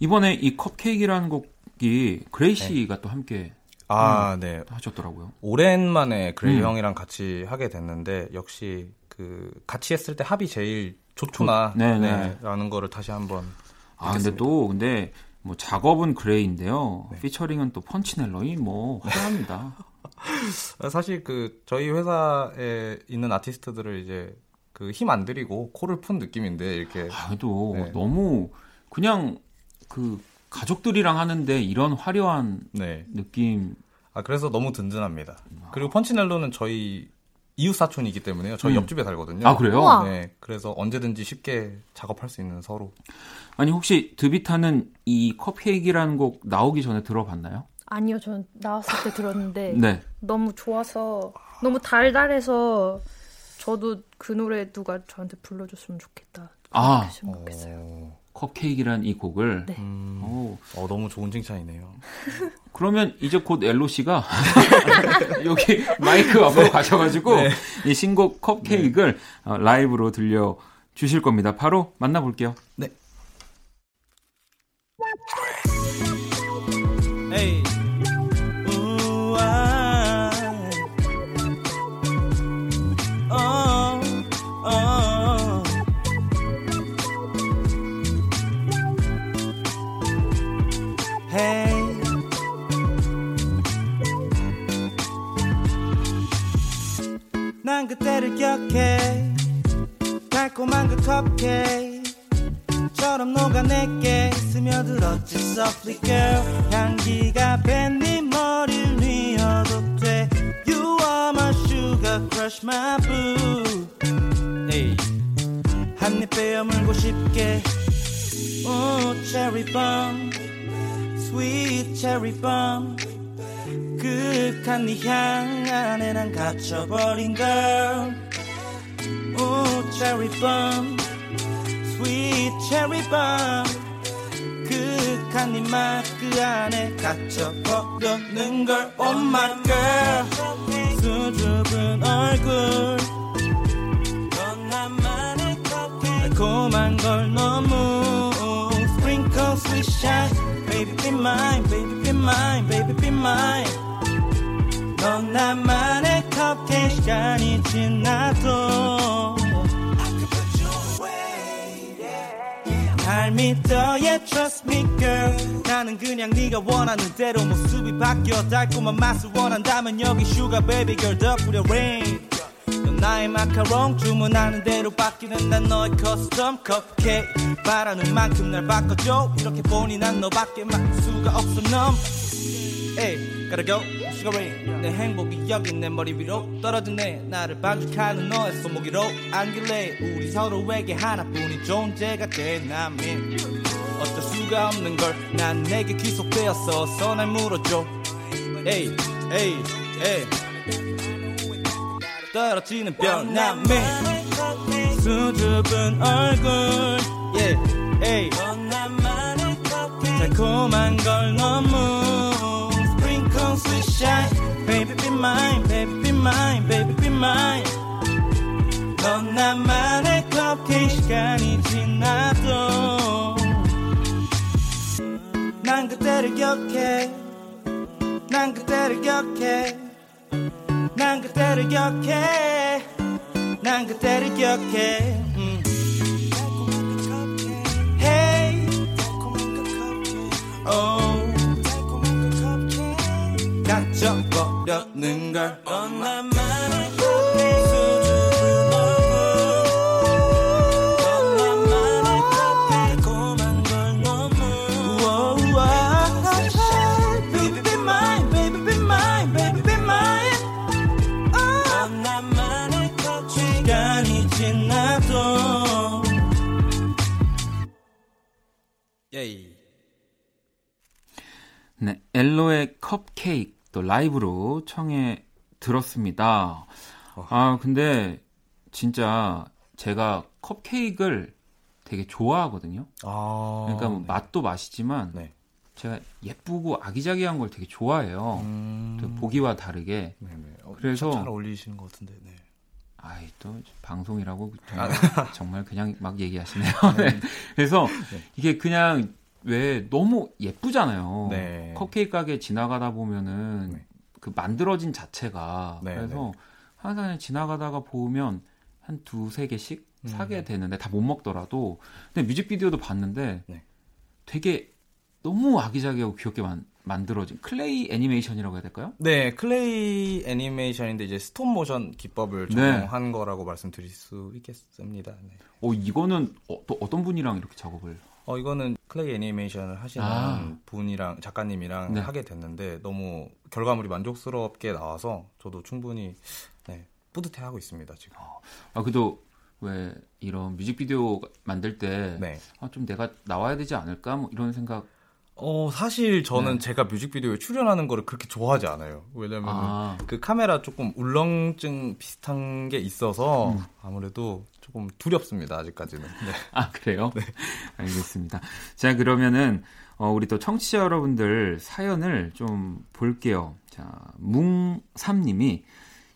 이번에 이 컵케이크라는 곡이 그레이 씨가 또 함께 아, 네. 하셨더라고요. 오랜만에 그레이 음. 형이랑 같이 하게 됐는데 역시 그 같이 했을 때 합이 제일 좋구나 좋- 네, 네. 라는 거를 다시 한번 아, 근데 느꼈습니다. 또, 근데, 뭐, 작업은 그레이인데요. 네. 피처링은 또 펀치넬로 뭐, 화려합니다. (laughs) 사실 그 저희 회사에 있는 아티스트들을 이제 그 힘 안 들이고 코를 푼 느낌인데 이렇게 아, 그래도 네. 너무, 그냥, 그, 가족들이랑 하는데 이런 화려한 네. 느낌. 아 그래서 너무 든든합니다. 그리고 펀치넬로는 저희 이웃 사촌이기 때문에요. 저희 음. 옆집에 살거든요. 아, 그래요? 우와. 네. 그래서 언제든지 쉽게 작업할 수 있는 서로. 아니, 혹시 드비타는 이 컵케이크라는 곡 나오기 전에 들어봤나요? 아니요, 전 나왔을 때 들었는데 (laughs) 네. 너무 좋아서 너무 달달해서 저도 그 노래 누가 저한테 불러줬으면 좋겠다. 아. 생각했어요. 어, 컵케이크란 이 곡을. 네. 음, 오, 어, 너무 좋은 칭찬이네요. 그러면 이제 곧 엘로 씨가 (laughs) 여기 마이크 앞으로 가셔가지고 이 신곡 컵케이크를 어, 라이브로 들려 주실 겁니다. 바로 만나볼게요. Hey. Ooh, 난 그때를 기억해 달콤한 그 컵케이크처럼 녹아 내게 스며들었지 softly girl 향기가 밴네 머리를 뉘어도 돼 You are my sugar crush my boo 에이 한입 빼어물고 싶게 오 cherry bomb sweet cherry bomb 그윽한 네향 안에 난 갇혀버린 girl 오 cherry bomb sweet cherry bomb 그윽한 네맛그 안에 갇혀버렸는 걸 Oh my girl 수줍은 얼굴 넌 나만의 컵케이크 달콤한 걸 너무 Sprinkle sweet shine Baby be mine Baby be mine Baby be mine 넌 나만의 컵케이크 시간이 지나도 날 믿어 yeah trust me girl. 나는 그냥 네가 원하는 대로 모습이 바뀌어. 달콤한 맛을 원한다면 여기 sugar baby girl 더 뿌려 rain. 넌 나의 마카롱 주문하는 대로 바뀌는 난 너의 custom 컵케이크 바라는 만큼 날 바꿔줘. 이렇게 보니 난 너밖에 막을 수가 없어 넌 Hey, gotta go. Rain. 내 행복이 여기 내 머리 위로 떨어지네. 나를 반죽하는 너의 손목 위로 안길래 우리 서로에게 하나뿐인 존재가 되나민. 어쩔 수가 없는 걸 난 내게 귀속되었어. 날 물어줘. Hey, hey, hey. 떨어지는 변남민. 수줍은 얼굴. Yeah, hey. 달콤한 걸 너무 Sprinkle sweet shine Baby be mine, baby be mine, baby be mine 넌 나만의 컵케이크 시간이 지나도 난 그때를 기억해 난 그때를 기억해 난 그때를 기억해 난 그때를 기억해 음. Hey oh 갇혀버렸는 걸. 예이. 네, 엘로의 컵케이크 또 라이브로 청해 들었습니다. 아, 근데 진짜 제가 컵케이크를 되게 좋아하거든요. 아, 그러니까 뭐 네. 맛도 맛이지만 네. 제가 예쁘고 아기자기한 걸 되게 좋아해요. 음, 또 보기와 다르게. 네, 네. 어, 그래서- 잘 어울리시는 것 같은데. 네. 아이 또 방송이라고 아, 정말, 정말 그냥 막 얘기하시네요. 네. (laughs) 그래서 이게 그냥 왜 너무 예쁘잖아요. 네. 컵케이크 가게 지나가다 보면은 네. 그 만들어진 자체가 네, 그래서 항상 그냥 지나가다가 보면 한 두세 개씩 음. 사게 되는데 다 못 먹더라도 근데 뮤직비디오도 봤는데 네. 되게 너무 아기자기하고 귀엽게 만, 만들어진 클레이 애니메이션이라고 해야 될까요? 네, 클레이 애니메이션인데 이제 스톱 모션 기법을 네. 적용한 거라고 말씀드릴 수 있겠습니다. 네. 어 이거는 어, 또 어떤 분이랑 이렇게 작업을 어 이거는 클레이 애니메이션을 하시는 아. 분이랑 작가님이랑 네. 하게 됐는데 너무 결과물이 만족스럽게 나와서 저도 충분히 네, 뿌듯해하고 있습니다 지금. 아 그래도 왜 이런 뮤직비디오 만들 때 네. 아, 좀 내가 나와야 되지 않을까 뭐 이런 생각 어 사실 저는 네. 제가 뮤직비디오에 출연하는 거를 그렇게 좋아하지 않아요. 왜냐면 아. 그 카메라 조금 울렁증 비슷한 게 있어서 음. 아무래도 조금 두렵습니다 아직까지는. 네. 아 그래요? (laughs) 알겠습니다. 자 그러면은 어, 우리 또 청취자 여러분들 사연을 좀 볼게요. 자 뭉삼 님이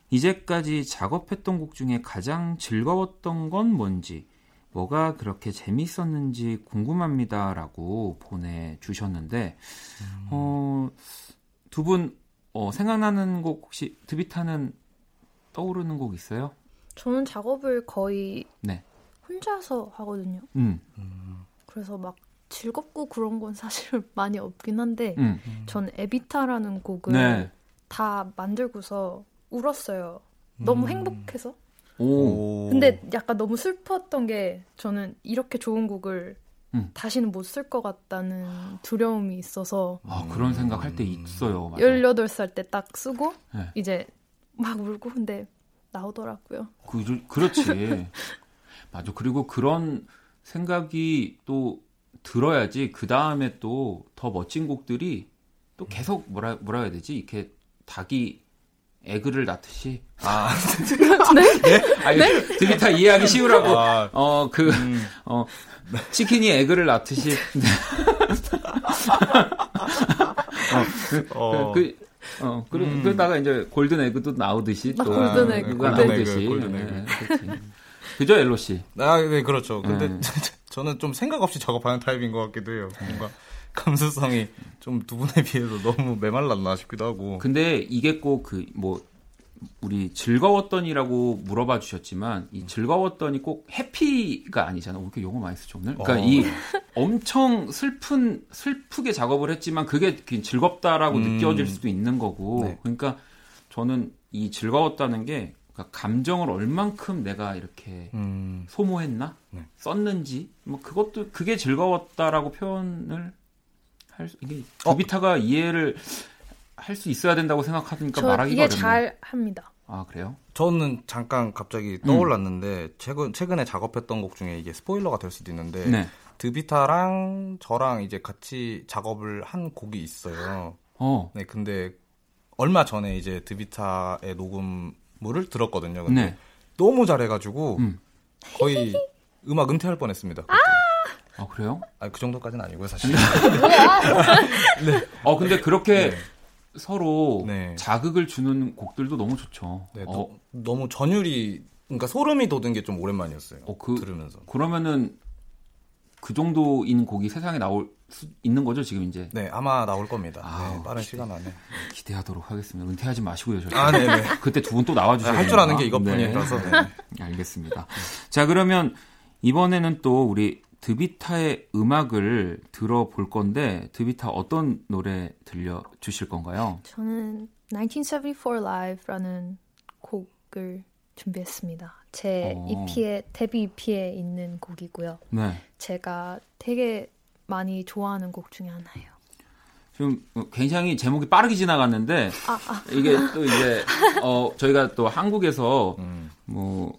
이제까지 작업했던 곡 중에 가장 즐거웠던 건 뭔지 뭐가 그렇게 재밌었는지 궁금합니다라고 보내주셨는데 어, 두 분 어, 생각나는 곡 혹시 드비타는 떠오르는 곡 있어요? 저는 작업을 거의 네. 혼자서 하거든요. 음, 그래서 막 즐겁고 그런 건 사실 (laughs) 많이 없긴 한데 음. 전 에비타라는 곡을 네. 다 만들고서 울었어요. 너무 음. 행복해서. 오. 근데 약간 너무 슬펐던 게 저는 이렇게 좋은 곡을 음. 다시는 못 쓸 것 같다는 두려움이 있어서 아, 그런 생각 할 때 있어요. 맞아. 18살 때 딱 쓰고 네. 이제 막 울고 근데 나오더라고요. 그, 그렇지. (laughs) 맞아. 그리고 그런 생각이 또 들어야지 그 다음에 또 더 멋진 곡들이 또 계속 뭐라 뭐라 해야 되지? 이렇게 닭이 에그를 낳듯이 아, (laughs) 네? 아니 드비타 이해하기 쉬우라고 아, 어그어 치킨이 에그를 낳듯이 (laughs) 어, 그, 어, 그러, 그러다가 이제 golden egg도 나오듯이 또. 아, golden egg, 그가 golden 나오듯이. egg, golden 네, egg. 그렇지. 그죠 엘로 씨. 아, 네, 그렇죠. 근데 네. (laughs) 저는 좀 생각 없이 작업하는 타입인 것 같기도 해요. 뭔가 감수성이 좀 두 분에 비해서 너무 메말랐나 싶기도 하고. 근데 이게 꼭 그 뭐 우리 즐거웠더니라고 물어봐 주셨지만 이 즐거웠더니 꼭 happy가 아니잖아. 왜 이렇게 영어 많이 쓰죠 오늘? 그러니까 어. 이 엄청 슬픈 슬프게 작업을 했지만 그게 즐겁다라고 음. 느껴질 수도 있는 거고. 네. 그러니까 저는 이 즐거웠다는 게 그러니까 감정을 얼만큼 내가 이렇게 음, 소모했나 네. 썼는지 뭐 그것도 그게 즐거웠다라고 표현을 할 수, 이게 어. 두비타가 이해를 할 수 있어야 된다고 생각하니까 저 말하기가 이게 어렵네. 잘 합니다. 아 그래요? 저는 잠깐 갑자기 음. 떠올랐는데 최근 최근에 작업했던 곡 중에 이게 스포일러가 될 수도 있는데 네. 드비타랑 저랑 이제 같이 작업을 한 곡이 있어요. 어. 네, 근데 얼마 전에 이제 드비타의 녹음물을 들었거든요. 근데 네. 너무 잘해가지고 음. 거의 음악 은퇴할 뻔했습니다. 아 그래요? 아, 그 정도까지는 아니고요, (laughs) 사실. 어 근데 그렇게 네. 서로 네. 자극을 주는 곡들도 너무 좋죠. 네, 어, 너, 너무 전율이 그러니까 소름이 돋은 게 좀 오랜만이었어요. 어, 그- 들으면서. 그러면은 그 정도인 곡이 세상에 나올 수 있는 거죠 지금 이제 네, 아마 나올 겁니다. 아, 네, 빠른 기대- 시간 안에. 기대하도록 하겠습니다. 은퇴하지 마시고요. 절대. 아, 네, 네. (laughs) 그때 두 분 또 나와주셔야 할줄 아는 게. 이것뿐이라서. 네. 네. (laughs) 알겠습니다. 자, 그러면 이번에는 또 우리 드비타의 음악을 들어볼 건데 드비타 어떤 노래 들려 주실 건가요? 저는 1974 Live라는 곡을 준비했습니다. 제 어. EP에 데뷔 EP에 있는 곡이고요. 네. 제가 되게 많이 좋아하는 곡 중에 하나예요. 지금 굉장히 제목이 빠르게 지나갔는데 아, 아. 이게 또 이제 어 저희가 또 한국에서 음. 뭐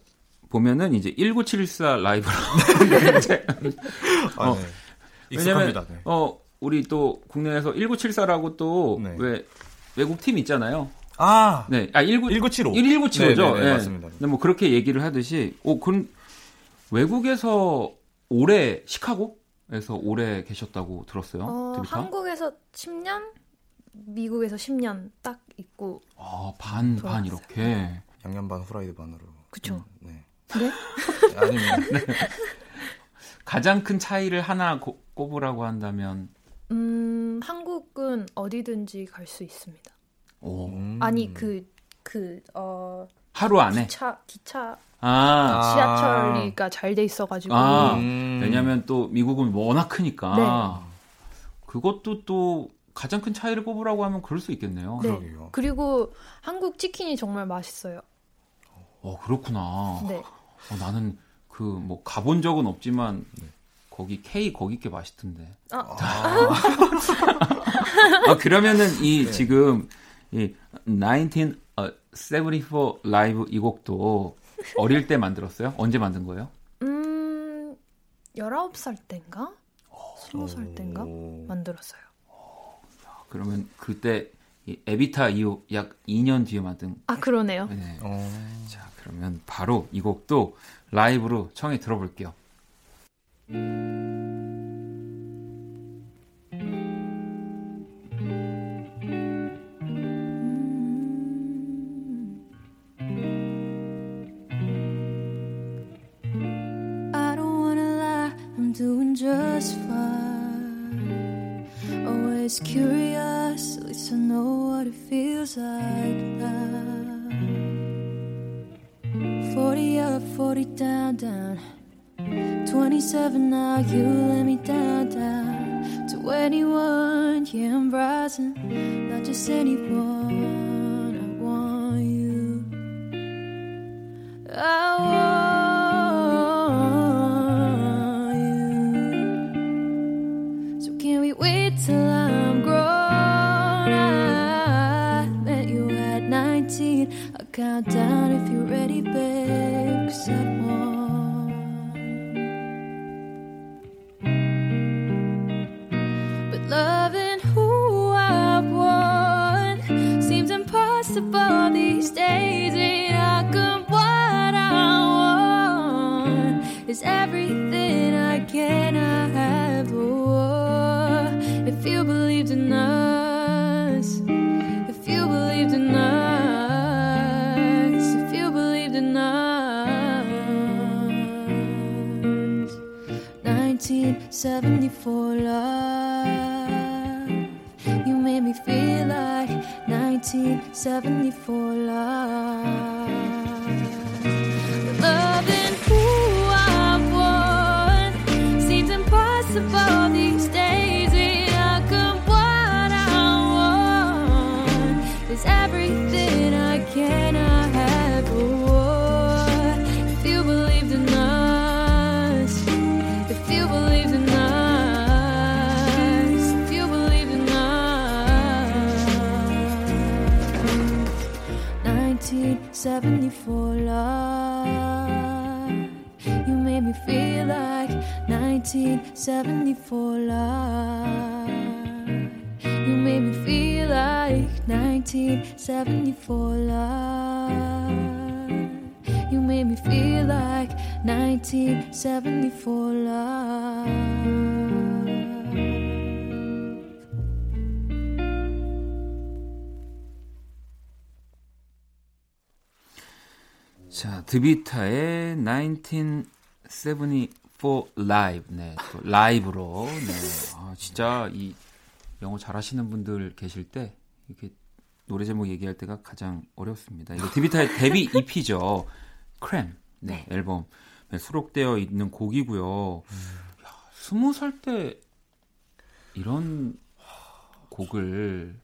보면은 이제 1974 라이브로 이제 아, 어, 네. 익숙합니다. 네. 어 우리 또 국내에서 1974라고 또 네. 왜 외국 팀 있잖아요. 아, 네. 아, 19 1975. 1975죠. 네, 네, 네, 맞습니다. 근데 뭐 그렇게 얘기를 하듯이 오 그럼 외국에서 오래 시카고에서 오래 계셨다고 들었어요. 어? 한국에서 10년, 미국에서 10년 딱 있고 아, 반, 반 돌아왔어요. 이렇게. 양념 반 후라이드 반으로. 그쵸. 네. 네? (laughs) 아닙니다. 가장 큰 차이를 하나 고- 꼽으라고 한다면 음, 한국은 어디든지 갈 수 있습니다. 오, 음. 아니 그 그 어 하루 안에. 기차 기차 아, 지하철이가 잘 돼 있어가지고 아, 음. 왜냐면 또 미국은 워낙 크니까. 네. 그것도 또 가장 큰 차이를 꼽으라고 하면 그럴 수 있겠네요. 네. 그러게요. 그리고 한국 치킨이 정말 맛있어요. 어, 그렇구나. 네. 어, 나는 그 뭐 가본 적은 없지만 네. 거기 K 거기 게 맛있던데. 아, (laughs) 아 그러면은 이 네. 지금 이 1974 라이브 이 곡도 어릴 때 만들었어요? 언제 만든 거예요? 음, 19살 땐가? 20살 땐가? 오. 만들었어요. 그러면 그때 이 에비타 이후 약 2년 뒤에 만든. 아, 그러네요. 네. 어. 자 그러면 바로 이 곡도 라이브로 청해 들어볼게요. Curious, at least I know what it feels like now. 40 up, 40 down, down. 27 now, you let me down, down. To anyone, yeah, I'm rising. Not just anyone, I want you. I want you. So can we wait till I'm grown? I met you at 19. I'll count down if you're ready, babe. Everything I cannot have? Oh, if you believed in us, if you believed in us, if you believed in us. 1974 love. You made me feel like 1974 love. 1974 love. You made me feel like 1974 love. You made me feel like 1974 love. You made me feel like 1974 love. 자, 드비타의 1974 라이브. 네, 또 라이브로. 네. 아, 진짜 이 영어 잘하시는 분들 계실 때 이렇게 노래 제목 얘기할 때가 가장 어렵습니다. 이게 드비타의 데뷔 EP죠. 크렘. 네, 앨범. 에 수록되어 있는 곡이고요. 야, 스무 살 때 이런 곡을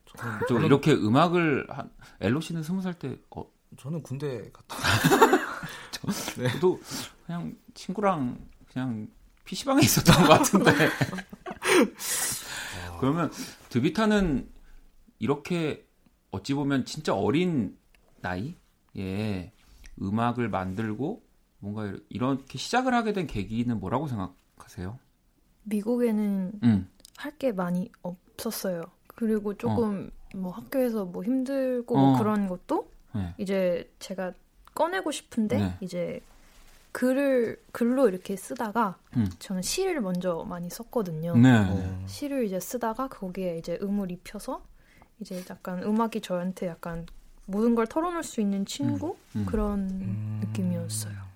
또 이렇게 음악을 한 엘로 씨는 스무 살 때 어, 저는 군대 갔다. (laughs) 저도 그냥 친구랑 그냥 PC방에 있었던 것 같은데. (laughs) 그러면 드비타는 이렇게 어찌 보면 진짜 어린 나이에 음악을 만들고 뭔가 이렇게 시작을 하게 된 계기는 뭐라고 생각하세요? 미국에는 음, 할게 많이 없었어요. 그리고 조금 뭐 학교에서 뭐 힘들고 어. 뭐 그런 것도 네. 이제 제가 꺼내고 싶은데 네. 이제 글을 글로 이렇게 쓰다가 음. 저는 시를 먼저 많이 썼거든요. 네. 어. 시를 이제 쓰다가 거기에 이제 음을 입혀서 이제 약간 음악이 저한테 약간 모든 걸 털어놓을 수 있는 친구 음. 그런 음. 느낌이었어요.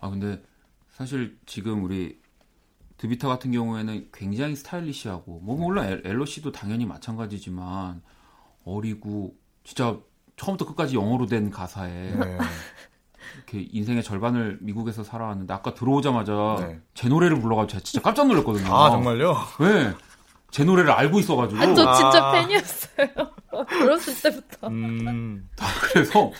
아 근데 사실 지금 우리 드비타 같은 경우에는 굉장히 스타일리시하고 뭐 물론 엘- 엘로 씨도 당연히 마찬가지지만 어리고 진짜 처음부터 끝까지 영어로 된 가사에 네. 이렇게 인생의 절반을 미국에서 살아왔는데 아까 들어오자마자 네. 제 노래를 불러가지고 제가 진짜 깜짝 놀랐거든요. 아 정말요? 네. 제 노래를 알고 있어가지고 아, 저 진짜 아. 팬이었어요. (laughs) 어렸을 때부터. 음. 그래서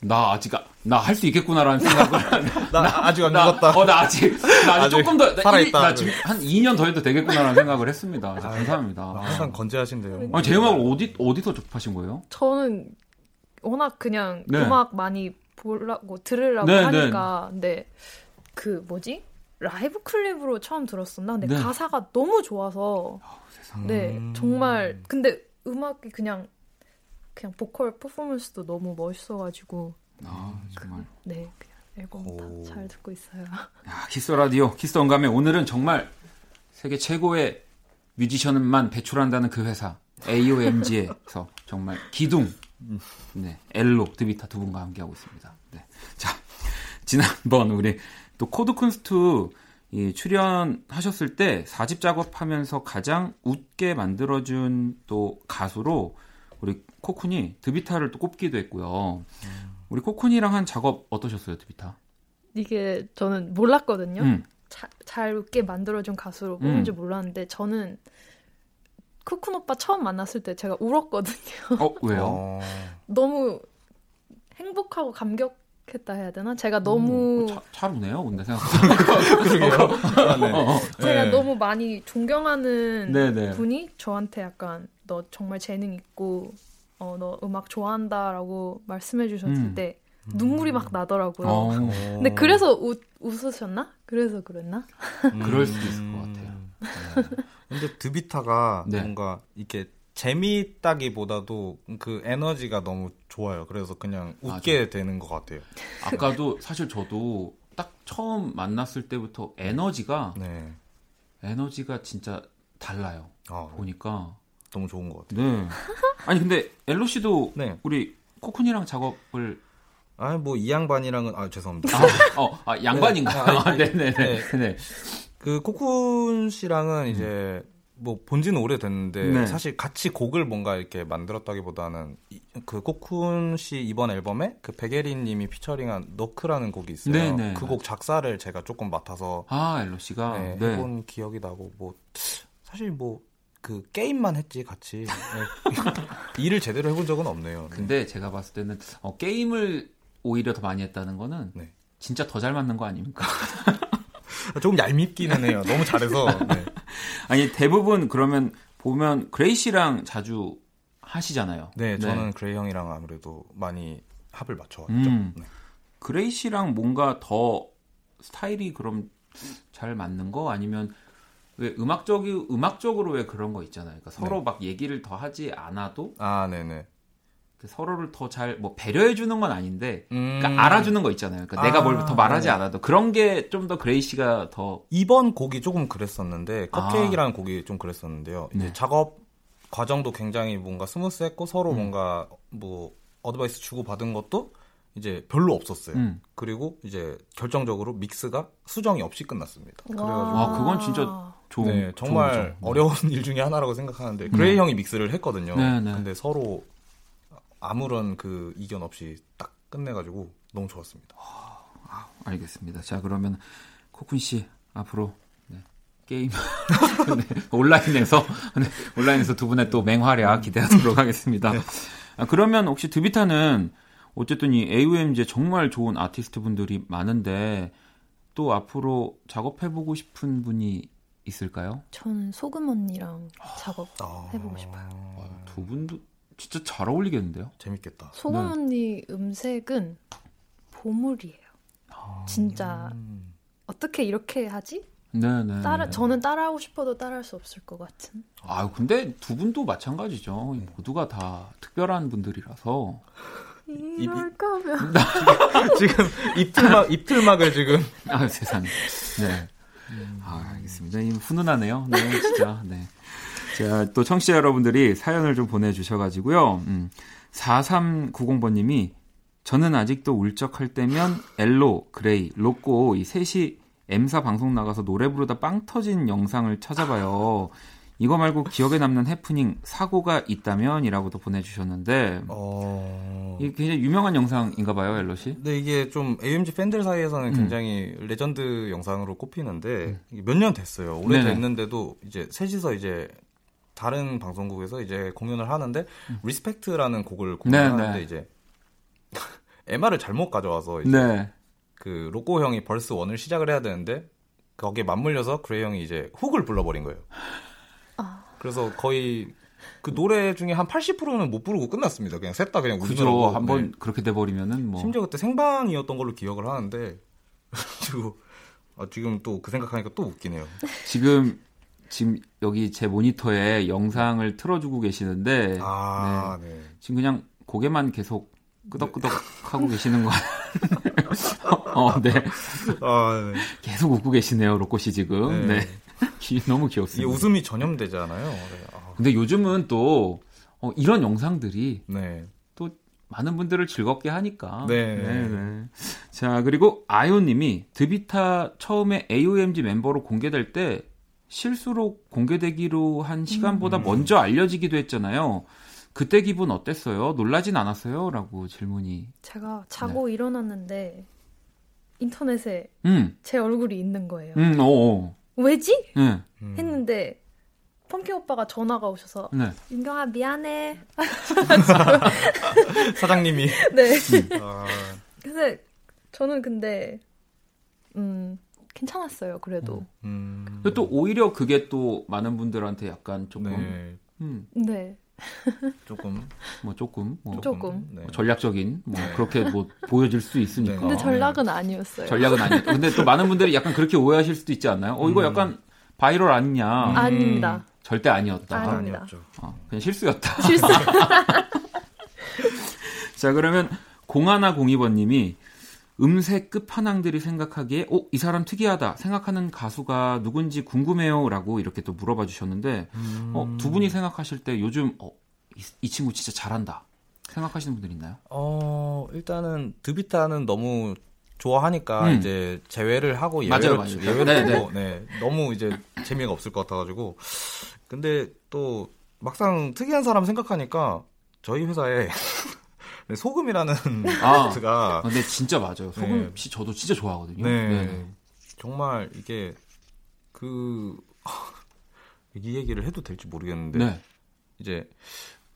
나 아직 나 할 수 있겠구나라는 생각을 나 아직 안 나, 죽었다. 어, 나 아직, 나 아직 아직 조금 더, 나, 살아있다. 일- 나 지금 한 2년 더 해도 되겠구나라는 생각을 했습니다. 아, 감사합니다. 항상 건재하신데요. 아니, 제 음악을 어디, 어디서 접하신 거예요? 저는 워낙 그냥 네. 음악 많이 보려고 들으려고 네, 하니까 근데 그 뭐지 라이브 클립으로 처음 들었었나 근데 네. 가사가 너무 좋아서 네 음. 정말 근데 음악이 그냥 그냥 보컬 퍼포먼스도 너무 멋있어가지고 아, 정말. 네 그냥 앨범 오. 다 잘 듣고 있어요. (laughs) 야, 키스 라디오, 키스 언감에 오늘은 정말 세계 최고의 뮤지션만 배출한다는 그 회사, AOMG에서 정말 기둥, 네, 엘로, 드비타 두 분과 함께하고 있습니다. 네. 자, 지난번 우리 또 코드 쿤스트 이 출연하셨을 때 4집 작업하면서 가장 웃게 만들어준 또 가수로 우리 코쿤이 드비타를 또 꼽기도 했고요. 우리 코쿤이랑 한 작업 어떠셨어요, 드비타? 이게 저는 몰랐거든요. 음. 자- 잘 웃게 만들어준 가수로 뽑은지 몰랐는데 저는 쿠쿤 오빠 처음 만났을 때 제가 울었거든요. 어, 왜요? 어. 너무 행복하고 감격 했다 해야 되나? 제가 너무 차, 잘 우네요, 근데 생각보다. 네. (laughs) 어, (laughs) 제가 네. 너무 많이 존경하는 네네. 분이 저한테 약간 너 정말 재능 있고 어, 너 음악 좋아한다라고 말씀해 주셨을 음. 때 눈물이 막 나더라고요. 어, 근데 그래서 웃, 웃으셨나? 그래서 그랬나? 그럴 수도 있을 것 같아요. 음. 근데 드비타가 네. 뭔가 이렇게 재미있다기보다도 그 에너지가 너무 좋아요. 그래서 그냥 웃게 되는 것 같아요. 아까도 사실 저도 딱 처음 만났을 때부터 에너지가 네. 에너지가 진짜 달라요. 아, 보니까. 너무 좋은 것 같아요. 네. 아니 근데 엘로 씨도 네. 우리 코쿤이랑 작업을 아, 뭐이 양반이랑은 아 죄송합니다. 아, 어, 아 양반인가요? 네. (laughs) 아, 아, 네네네. 네. 네. 그 코쿤 씨랑은 이제 뭐 본지는 오래됐는데 음. 네. 사실 같이 곡을 뭔가 이렇게 만들었다기보다는 이- 그 코쿤 씨 이번 앨범에 그 백예린 님이 피처링한 너크라는 곡이 있어요. 네, 네. 그곡 작사를 제가 조금 맡아서 아 엘로 씨가 네, 네. 해본 기억이 나고 뭐 사실 뭐 그 게임만 했지 같이 네. (laughs) 일을 제대로 해본 적은 없네요. 네. 근데 제가 봤을 때는 어, 게임을 오히려 더 많이 했다는 거는 네. 진짜 더 잘 맞는 거 아닙니까? (laughs) 조금 얄밉기는 해요. 너무 잘해서. 네. (laughs) 아니 대부분 그러면 보면 그레이 씨랑 자주 하시잖아요. 네, 저는 그레이 형이랑 아무래도 많이 합을 맞춰왔죠. 음. 네. 그레이 씨랑 뭔가 더 스타일이 그럼 잘 맞는 거 아니면 왜 음악적이 음악적으로 왜 그런 거 있잖아요. 그러니까 서로 네. 막 얘기를 더 하지 않아도 아, 네네. 그 서로를 더 잘 뭐 배려해 주는 건 아닌데 음, 그러니까 알아주는 거 있잖아요. 그러니까 아, 내가 뭘 더 말하지 네네. 않아도 그런 게 좀 더 그레이 씨가 더 이번 곡이 조금 그랬었는데 아. 컵케이크라는 곡이 좀 그랬었는데요. 이제 네. 작업 과정도 굉장히 뭔가 smooth했고 서로 음. 뭔가 뭐 advice 주고 받은 것도 이제 별로 없었어요. 음. 그리고 이제 결정적으로 mix가 수정이 없이 끝났습니다. 그래가지고 와, 그건 진짜 좋은 네, 정말 좋은 거죠. 어려운 (laughs) 일 중에 하나라고 생각하는데 그레이 형이 mix를 했거든요. 네, 네. 근데 서로 아무런 그 이견 없이 딱 끝내가지고 너무 좋았습니다. 알겠습니다. 자 그러면 코쿤 씨 앞으로 네, 게임 (laughs) 네, 온라인에서 네, 온라인에서 두 분의 또 맹활약 기대하도록 하겠습니다. 아, 그러면 혹시 드비타는 어쨌든 이 AOMG에 정말 좋은 아티스트 분들이 많은데 또 앞으로 작업해보고 싶은 분이 있을까요? 저는 소금 언니랑 작업 아, 해보고 싶어요. 두 분도 진짜 잘 어울리겠는데요? 재밌겠다. 소금 네. 언니 음색은 보물이에요. 진짜 음. 어떻게 이렇게 하지? 네네. 따라 저는 따라하고 싶어도 따라할 수 없을 것 같은. 아 근데 두 분도 마찬가지죠. 모두가 다 특별한 분들이라서. 이럴 거면 (laughs) 지금 입틀막 입틀막을 지금 (laughs) 아 세상에. 네. 아 알겠습니다. 이 훈훈하네요. 네 진짜. 네. 자 또 청취자 여러분들이 사연을 좀 보내주셔가지고요. 음, 4390번님이 저는 아직도 울적할 때면 엘로, 그레이, 로꼬 이 셋이 M사 방송 나가서 노래 부르다 빵 터진 영상을 찾아봐요. 이거 말고 기억에 남는 해프닝 사고가 있다면이라고도 보내주셨는데 어. 이게 굉장히 유명한 영상인가 봐요, 엘로 씨. 근데 이게 좀 AOMG 팬들 사이에서는 음. 굉장히 레전드 영상으로 꼽히는데 몇 년 됐어요. 오래 네네. 됐는데도 이제 셋이서 이제 다른 방송국에서 이제 공연을 하는데 Respect라는 곡을 공연하는데 음. 네네. 이제 (laughs) MR을 잘못 가져와서 이제 네. 그 로꼬 형이 verse one을 시작을 해야 되는데 거기에 맞물려서 그레이 형이 이제 hook을 불러버린 거예요. 아. 그래서 거의 그 노래 중에 한 80%는 못 부르고 끝났습니다. 그냥 셋 다 그냥 그죠. 웃으라고. 한번 네. 그렇게 돼버리면은 뭐. 심지어 그때 생방이었던 걸로 기억을 하는데 (laughs) 그리고 아, 지금 또 그 생각하니까 또 웃기네요. 지금 지금 여기 제 모니터에 영상을 틀어주고 계시는데 아, 네. 지금 그냥 고개만 계속 끄덕끄덕 (laughs) 하고 계시는 거. (laughs) 어, 네. 아, 네. 계속 웃고 계시네요, 로꼬 씨 지금. 네. 네. (laughs) 기- 너무 귀엽습니다. 웃음이 전염되잖아요. 네. 아, 근데 요즘은 또 어, 이런 영상들이 네. 또 많은 분들을 즐겁게 하니까. 네. 네. 자, 그리고 아요님이 드비타 처음에 AOMG 멤버로 공개될 때 실수로 공개되기로 한 시간보다 음. 먼저 알려지기도 했잖아요. 그때 기분 어땠어요? 놀라진 않았어요? 라고 질문이. 제가 자고 일어났는데 인터넷에 음, 제 얼굴이 있는 거예요. 음, 어, 어. 왜지? 네, 음. 했는데 펌킨 오빠가 전화가 오셔서 네. 윤경아 미안해. (laughs) 사장님이 네. 아, 근데 저는 근데 음 괜찮았어요. 그래도. 음, 근데 또 오히려 그게 또 많은 분들한테 약간 조금, 네. 음, 네. 조금 뭐 조금, 뭐 조금. 네. 전략적인, 뭐 네. 그렇게 뭐 보여질 수 있으니까. 네. 근데 전략은 아니었어요. 전략은 아니에요. 근데 또 많은 분들이 약간 그렇게 오해하실 수도 있지 않나요? 어, 이거 음. 약간 바이럴 아니냐. 아닙니다. 절대 아니었다. 아닙니다. 어, 그냥 실수였다. 실수. (laughs) 자, 그러면 0102번님이 음색 끝판왕들이 생각하기에, 어, 이 사람 특이하다 생각하는 가수가 누군지 궁금해요. 라고 이렇게 또 물어봐 주셨는데, 어, 두 분이 생각하실 때 요즘, 어, 이, 이 친구 진짜 잘한다. 생각하시는 분들 있나요? 어, 일단은 드비타는 너무 좋아하니까 음. 이제 제외를 하고 맞아요, 예외를 맞아요. 예외를 네, 두고 네, 너무 이제 재미가 없을 것 같아가지고 근데 또 막상 특이한 사람 생각하니까 저희 회사에 네, 소금이라는 아. 아티스트가 근데 진짜 맞아요. 소금 네. 씨 저도 진짜 좋아하거든요. 네. 정말 이게 그 (laughs) 이 얘기를 해도 될지 모르겠는데 네. 이제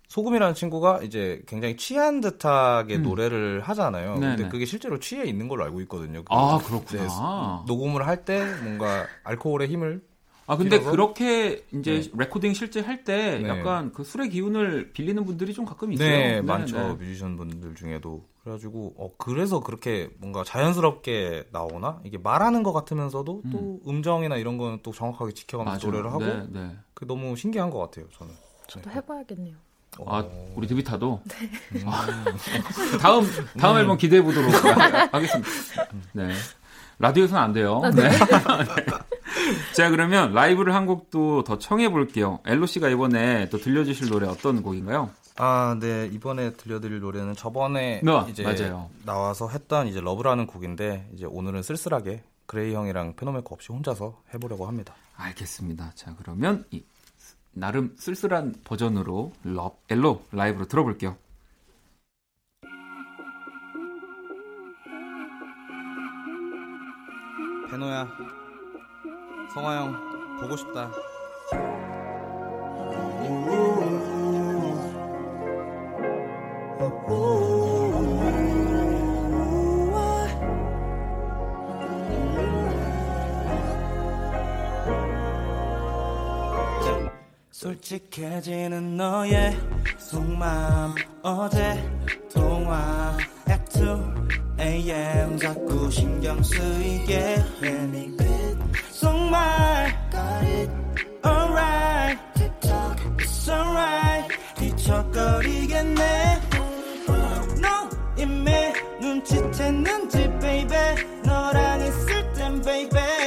소금이라는 친구가 이제 굉장히 취한 듯하게 음. 노래를 하잖아요. 근데 네네. 그게 실제로 취해 있는 걸로 알고 있거든요. 그 아, 그렇구나. 녹음을 할 때 뭔가 알코올의 힘을 아 근데 빌어서? 그렇게 이제 네. 레코딩 실제 할때 네. 약간 그 술의 기운을 빌리는 분들이 좀 가끔 있어요. 네, 많죠. 네. 뮤지션 분들 중에도. 그래가지고, 어, 그래서 그렇게 뭔가 자연스럽게 나오나? 이게 말하는 것 같으면서도 또 음정이나 이런 거는 또 정확하게 지켜가면서 맞아요. 노래를 하고, 네, 네. 그게 너무 신기한 것 같아요, 저는. 저도 해봐야겠네요. 아, 어. 우리 드비타도 (laughs) 음. 아, (laughs) 다음 다음 앨범 기대해 보도록 (laughs) 하겠습니다. 네. 라디오에서는 안 돼요. 네. 네. (laughs) 자, 그러면 라이브를 한 곡도 더 청해 볼게요. 엘로 씨가 이번에 또 들려주실 노래 어떤 곡인가요? 아, 네. 이번에 들려드릴 노래는 저번에 네, 이제 맞아요. 나와서 했던 이제 Love라는 곡인데, 이제 오늘은 쓸쓸하게 그레이 형이랑 페노메이커 없이 혼자서 해보려고 합니다. 알겠습니다. 자, 그러면 이 나름 쓸쓸한 버전으로 러, 엘로 라이브로 들어볼게요. 페노야, 성화 형 보고 싶다. 솔직해지는 너의 속마음 어제 통화 at 2am 자꾸 신경 쓰이게 해. 속말 alright. It's alright. 뒤척거리겠네. 너 이미 눈치챘는지 baby. 너랑 있을 땐 baby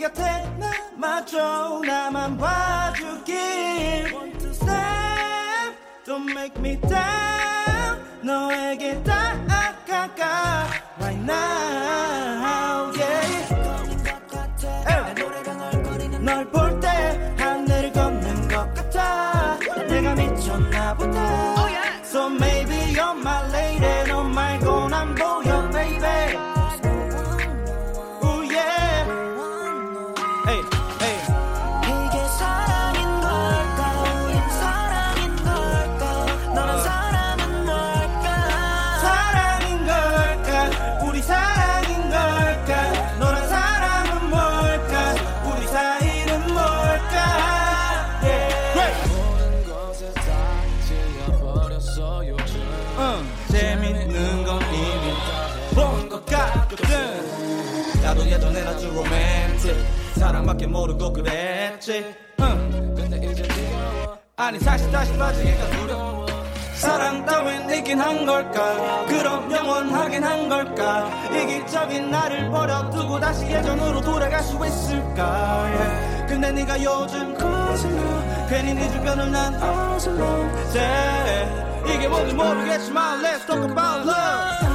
곁에 남아줘 나만 봐주길 One, two, step Don't make me down 너에게 다가가 Right now yeah. 로맨틱 사랑밖에 모르고 그랬지. 응. 아니 사실 다시 빠지기가 두려워. 사랑 따윈 있긴 한 걸까? 그럼 영원하긴 한 걸까? 이기적인 나를 버려두고 다시 예전으로 돌아갈 수 있을까? Yeah. 근데 네가 요즘 거슬러. 괜히 네 주변을 난 어슬러 yeah. 이게 뭔지 모르겠지만 Let's talk about love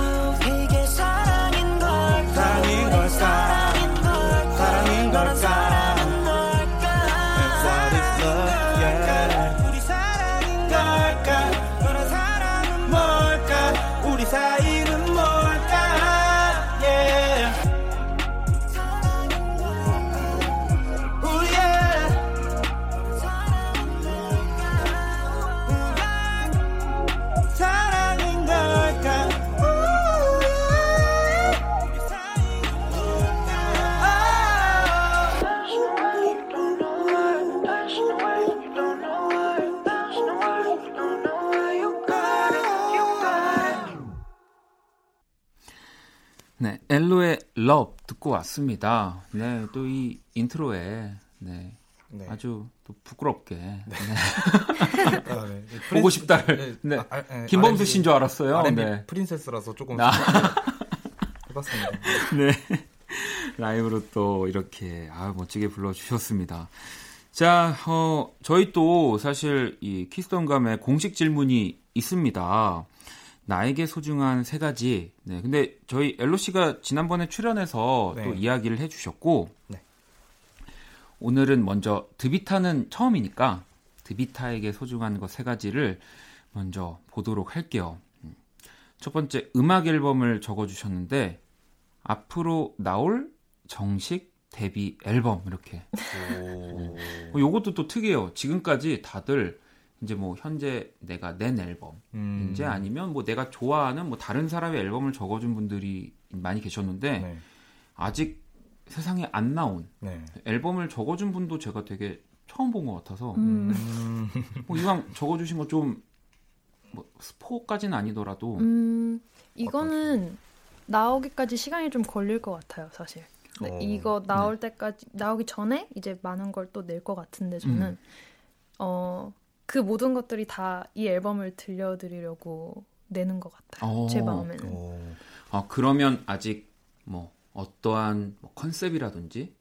엘로의 Love 듣고 왔습니다. 네, 또 이 intro에 네, 네. 아주 또 부끄럽게 네, (laughs) 아, 네. 보고 싶다를 네, 아, 아, 네. 김범수 씨인 줄 알았어요. R&B 네. princess라서 조금 아. (laughs) 해봤습니다. 네. 라이브로 또 이렇게 아 멋지게 불러주셨습니다. 자, 어, 저희 또 사실 이 키스톤감에 공식 질문이 있습니다. 나에게 소중한 세 가지. 네, 근데 저희 엘로 씨가 지난번에 출연해서 네. 또 이야기를 해주셨고, 네. 오늘은 먼저 드비타는 처음이니까 드비타에게 소중한 것 세 가지를 먼저 보도록 할게요. 음. 첫 번째 음악 앨범을 적어주셨는데 앞으로 나올 정식 데뷔 앨범 이렇게. 오. 어, 요것도 또 특이해요. 지금까지 다들 이제 뭐 현재 내가 낸 앨범 음. 이제 아니면 뭐 내가 좋아하는 뭐 다른 사람의 앨범을 적어준 분들이 많이 계셨는데 네. 아직 세상에 안 나온 네. 앨범을 적어준 분도 제가 되게 처음 본 것 같아서 음, 음. 뭐 이왕 적어주신 거 좀 뭐 스포까지는 아니더라도 음, 이거는 나오기까지 시간이 좀 걸릴 것 같아요, 사실. 근데 어, 이거 나올 때까지 나오기 전에 이제 많은 걸 또 낼 것 같은데 저는 음. 어 그 모든 것들이 다 이 앨범을 들려드리려고 내는 것 같아요. 어. 제 마음에는. 오. 아 그러면 아직 뭐 어떠한 뭐 컨셉이라든지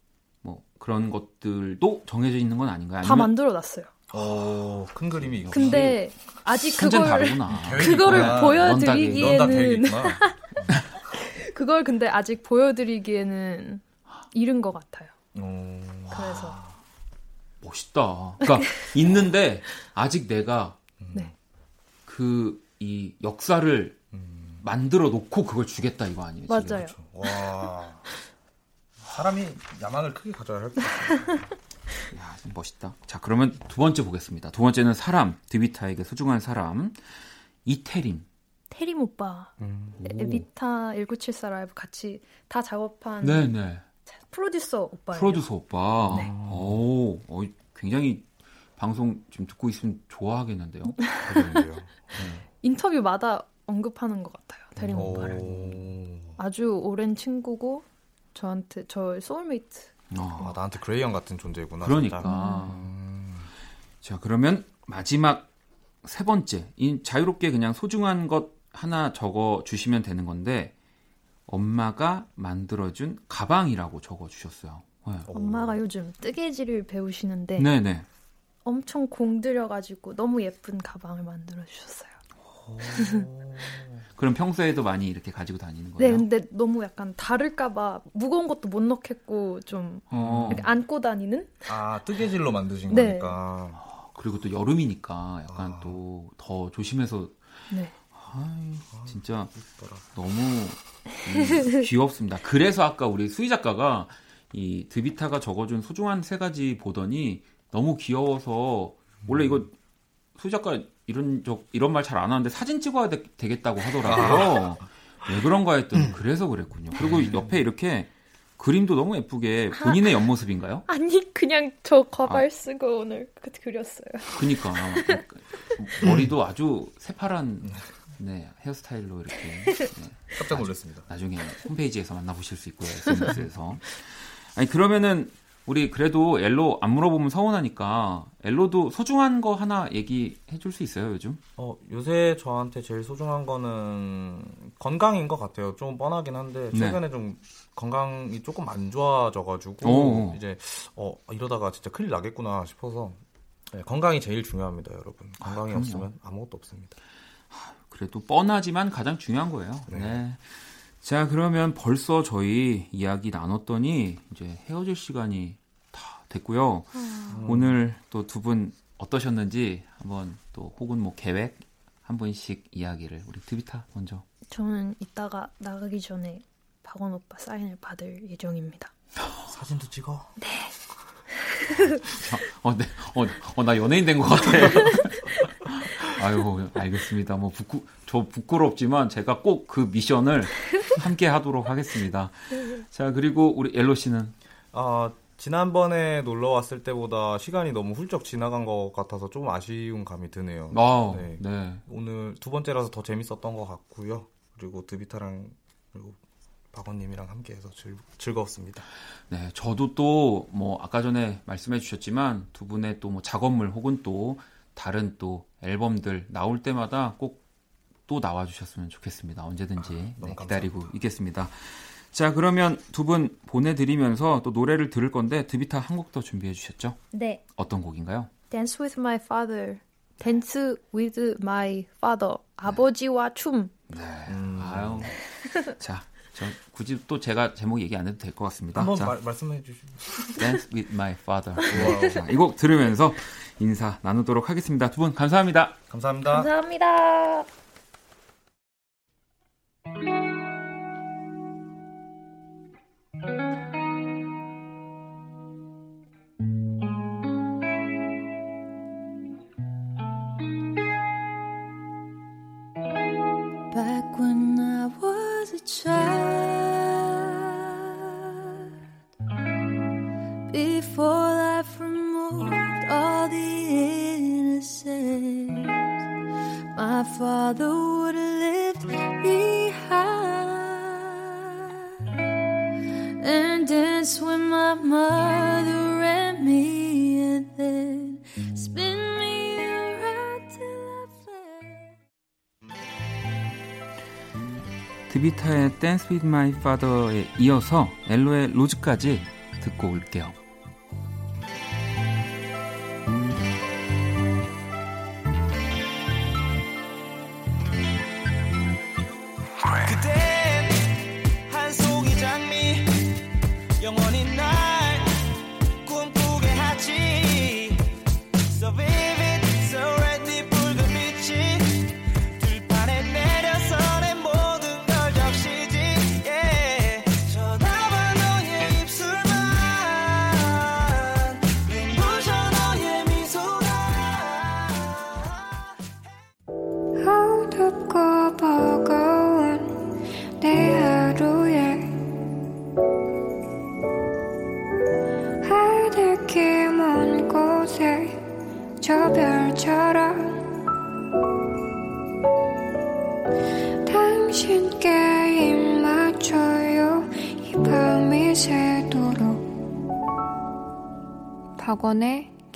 뭐 그런 것들도 정해져 있는 건 아닌가요? 다 아니면 만들어놨어요. 오, 큰 그림이 이거. 근데 아직 그걸. (laughs) 그거를. 보여드리기에는 있구나. (laughs) 그걸 근데 아직 보여드리기에는 이른 것 같아요. 오. 그래서 멋있다. 그러니까 (laughs) 있는데 아직 내가 네. 그이 역사를 음. 만들어 놓고 그걸 주겠다 이거 아니에요? 맞아요. 그렇죠. 와. 사람이 야망을 크게 가져야 할 것 같아요. 야, 좀 멋있다. 자, 그러면 두 번째 보겠습니다. 두 번째는 사람, 드비타에게 소중한 사람, 이태림. 태림 오빠, 음. 에비타 1974 라이브 같이 다 작업한 네네. 프로듀서 오빠예요. 프로듀서 오빠. 네. 오, 어, 굉장히 방송 지금 듣고 있으면 좋아하겠는데요. 그러게요. 인터뷰마다 언급하는 것 같아요. 오. 오빠를. 아주 오랜 친구고 저한테 저 소울메이트. 어, 아, 나한테 그레이 형 같은 존재구나. 그러니까. 음. 자, 그러면 마지막 세 번째. 이 자유롭게 그냥 소중한 것 하나 적어 주시면 되는 건데, 엄마가 만들어준 가방이라고 적어 주셨어요. 네. 엄마가 요즘 뜨개질을 배우시는데 네네. 엄청 공들여가지고 너무 예쁜 가방을 만들어 주셨어요. (laughs) 그럼 평소에도 많이 이렇게 가지고 다니는 네, 거예요? 근데 너무 약간 다를까봐 무거운 것도 못 넣겠고 좀 어, 이렇게 안고 다니는? 아, 뜨개질로 만드신 네. 거니까. 그리고 또 여름이니까 약간 아. 또더 조심해서 네. 아이, 진짜 이뻐라. 너무 음, 귀엽습니다. 그래서 아까 우리 수희 작가가 이 드비타가 적어준 소중한 세 가지 보더니 너무 귀여워서 원래 이거 수희 작가 이런 적 이런 말 잘 안 하는데 사진 찍어야 되, 겠다고 하더라고요. 왜 그런가 했더니 그래서 그랬군요. 그리고 옆에 이렇게 그림도 너무 예쁘게 본인의 옆모습인가요? 아니 그냥 저 아. 가발 쓰고 오늘 그- 그렸어요. 그니까 머리도 아주 새파란 네, 헤어스타일로 이렇게 네, 깜짝 놀랐습니다. 나중에 홈페이지에서 만나보실 수 있고요. SNS에서. 아니 그러면은 우리 그래도 엘로 안 물어보면 서운하니까 엘로도 소중한 거 하나 얘기해 줄 수 있어요 요즘? 어, 요새 저한테 제일 소중한 거는 건강인 것 같아요. 좀 뻔하긴 한데 네. 최근에 좀 건강이 조금 안 좋아져가지고 오. 이제 어 이러다가 진짜 큰일 나겠구나 싶어서 네, 건강이 제일 중요합니다, 여러분. 건강이 그럼요. 없으면 아무것도 없습니다. 그래도 뻔하지만 가장 중요한 거예요. 네. 네. 자 그러면 벌써 저희 이야기 나눴더니 이제 헤어질 시간이 다 됐고요. 오늘 또 두 분 어떠셨는지 한번 또 혹은 뭐 계획 한 분씩 이야기를 우리 드비타 먼저. 저는 이따가 나가기 전에 박원 오빠 사인을 받을 예정입니다. 사진도 찍어. (laughs) 어, 네. 어, 어, 나 연예인 된 것 같아. (laughs) 아유, 알겠습니다. 뭐, 부끄, 저 부끄럽지만 제가 꼭 그 미션을 함께 하도록 하겠습니다. 자, 그리고 우리 엘로 씨는. 아 지난번에 놀러 왔을 때보다 시간이 너무 훌쩍 지나간 것 같아서 조금 아쉬운 감이 드네요. 아, 네. 네. 오늘 두 번째라서 더 재밌었던 것 같고요. 그리고 드비타랑 그리고 박원님이랑 함께해서 즐, 즐거웠습니다. 네, 저도 또 뭐 아까 전에 말씀해 주셨지만 두 분의 또 뭐 작업물 혹은 또 다른 또 앨범들 나올 때마다 꼭 또 나와 주셨으면 좋겠습니다. 언제든지 너무 네, 기다리고 있겠습니다. 자, 그러면 두 분 보내드리면서 또 노래를 들을 건데 드비타 한 곡 더 준비해 주셨죠? 네. 어떤 곡인가요? Dance with my father. Dance with my father. 아버지와 춤. 네. 아유. (laughs) 자, 저 굳이 또 제가 제목 얘기 안 해도 될 것 같습니다. 한번 자, 말- 말씀해 주시면 Dance with my father. (laughs) 자, 이곡 들으면서 인사 나누도록 하겠습니다. 두 분 감사합니다. 감사합니다. 감사합니다. Back 드비타의 Dance with my father에 이어서 엘로의 로즈까지 듣고 올게요.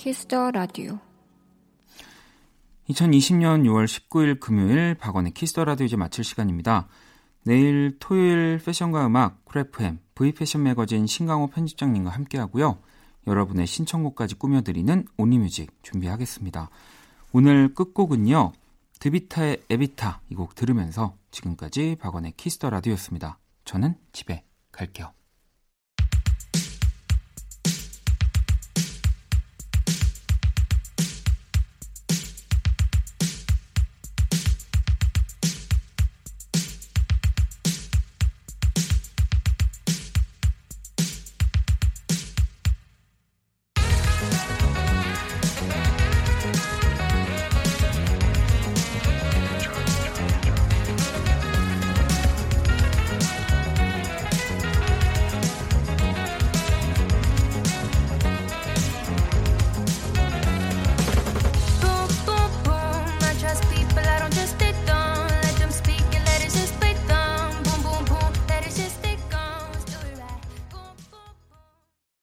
키스 더 라디오 2020년 6월 19일 금요일 박원의 키스 더 라디오 이제 마칠 시간입니다. 내일 토요일 패션과 음악 크래프햄 V 패션 매거진 신강호 편집장님과 함께 하고요. 여러분의 신청곡까지 꾸며드리는 only music 준비하겠습니다. 오늘 끝곡은요. 드비타의 에비타 이 곡 들으면서 지금까지 박원의 키스 더 라디오였습니다. 저는 집에 갈게요.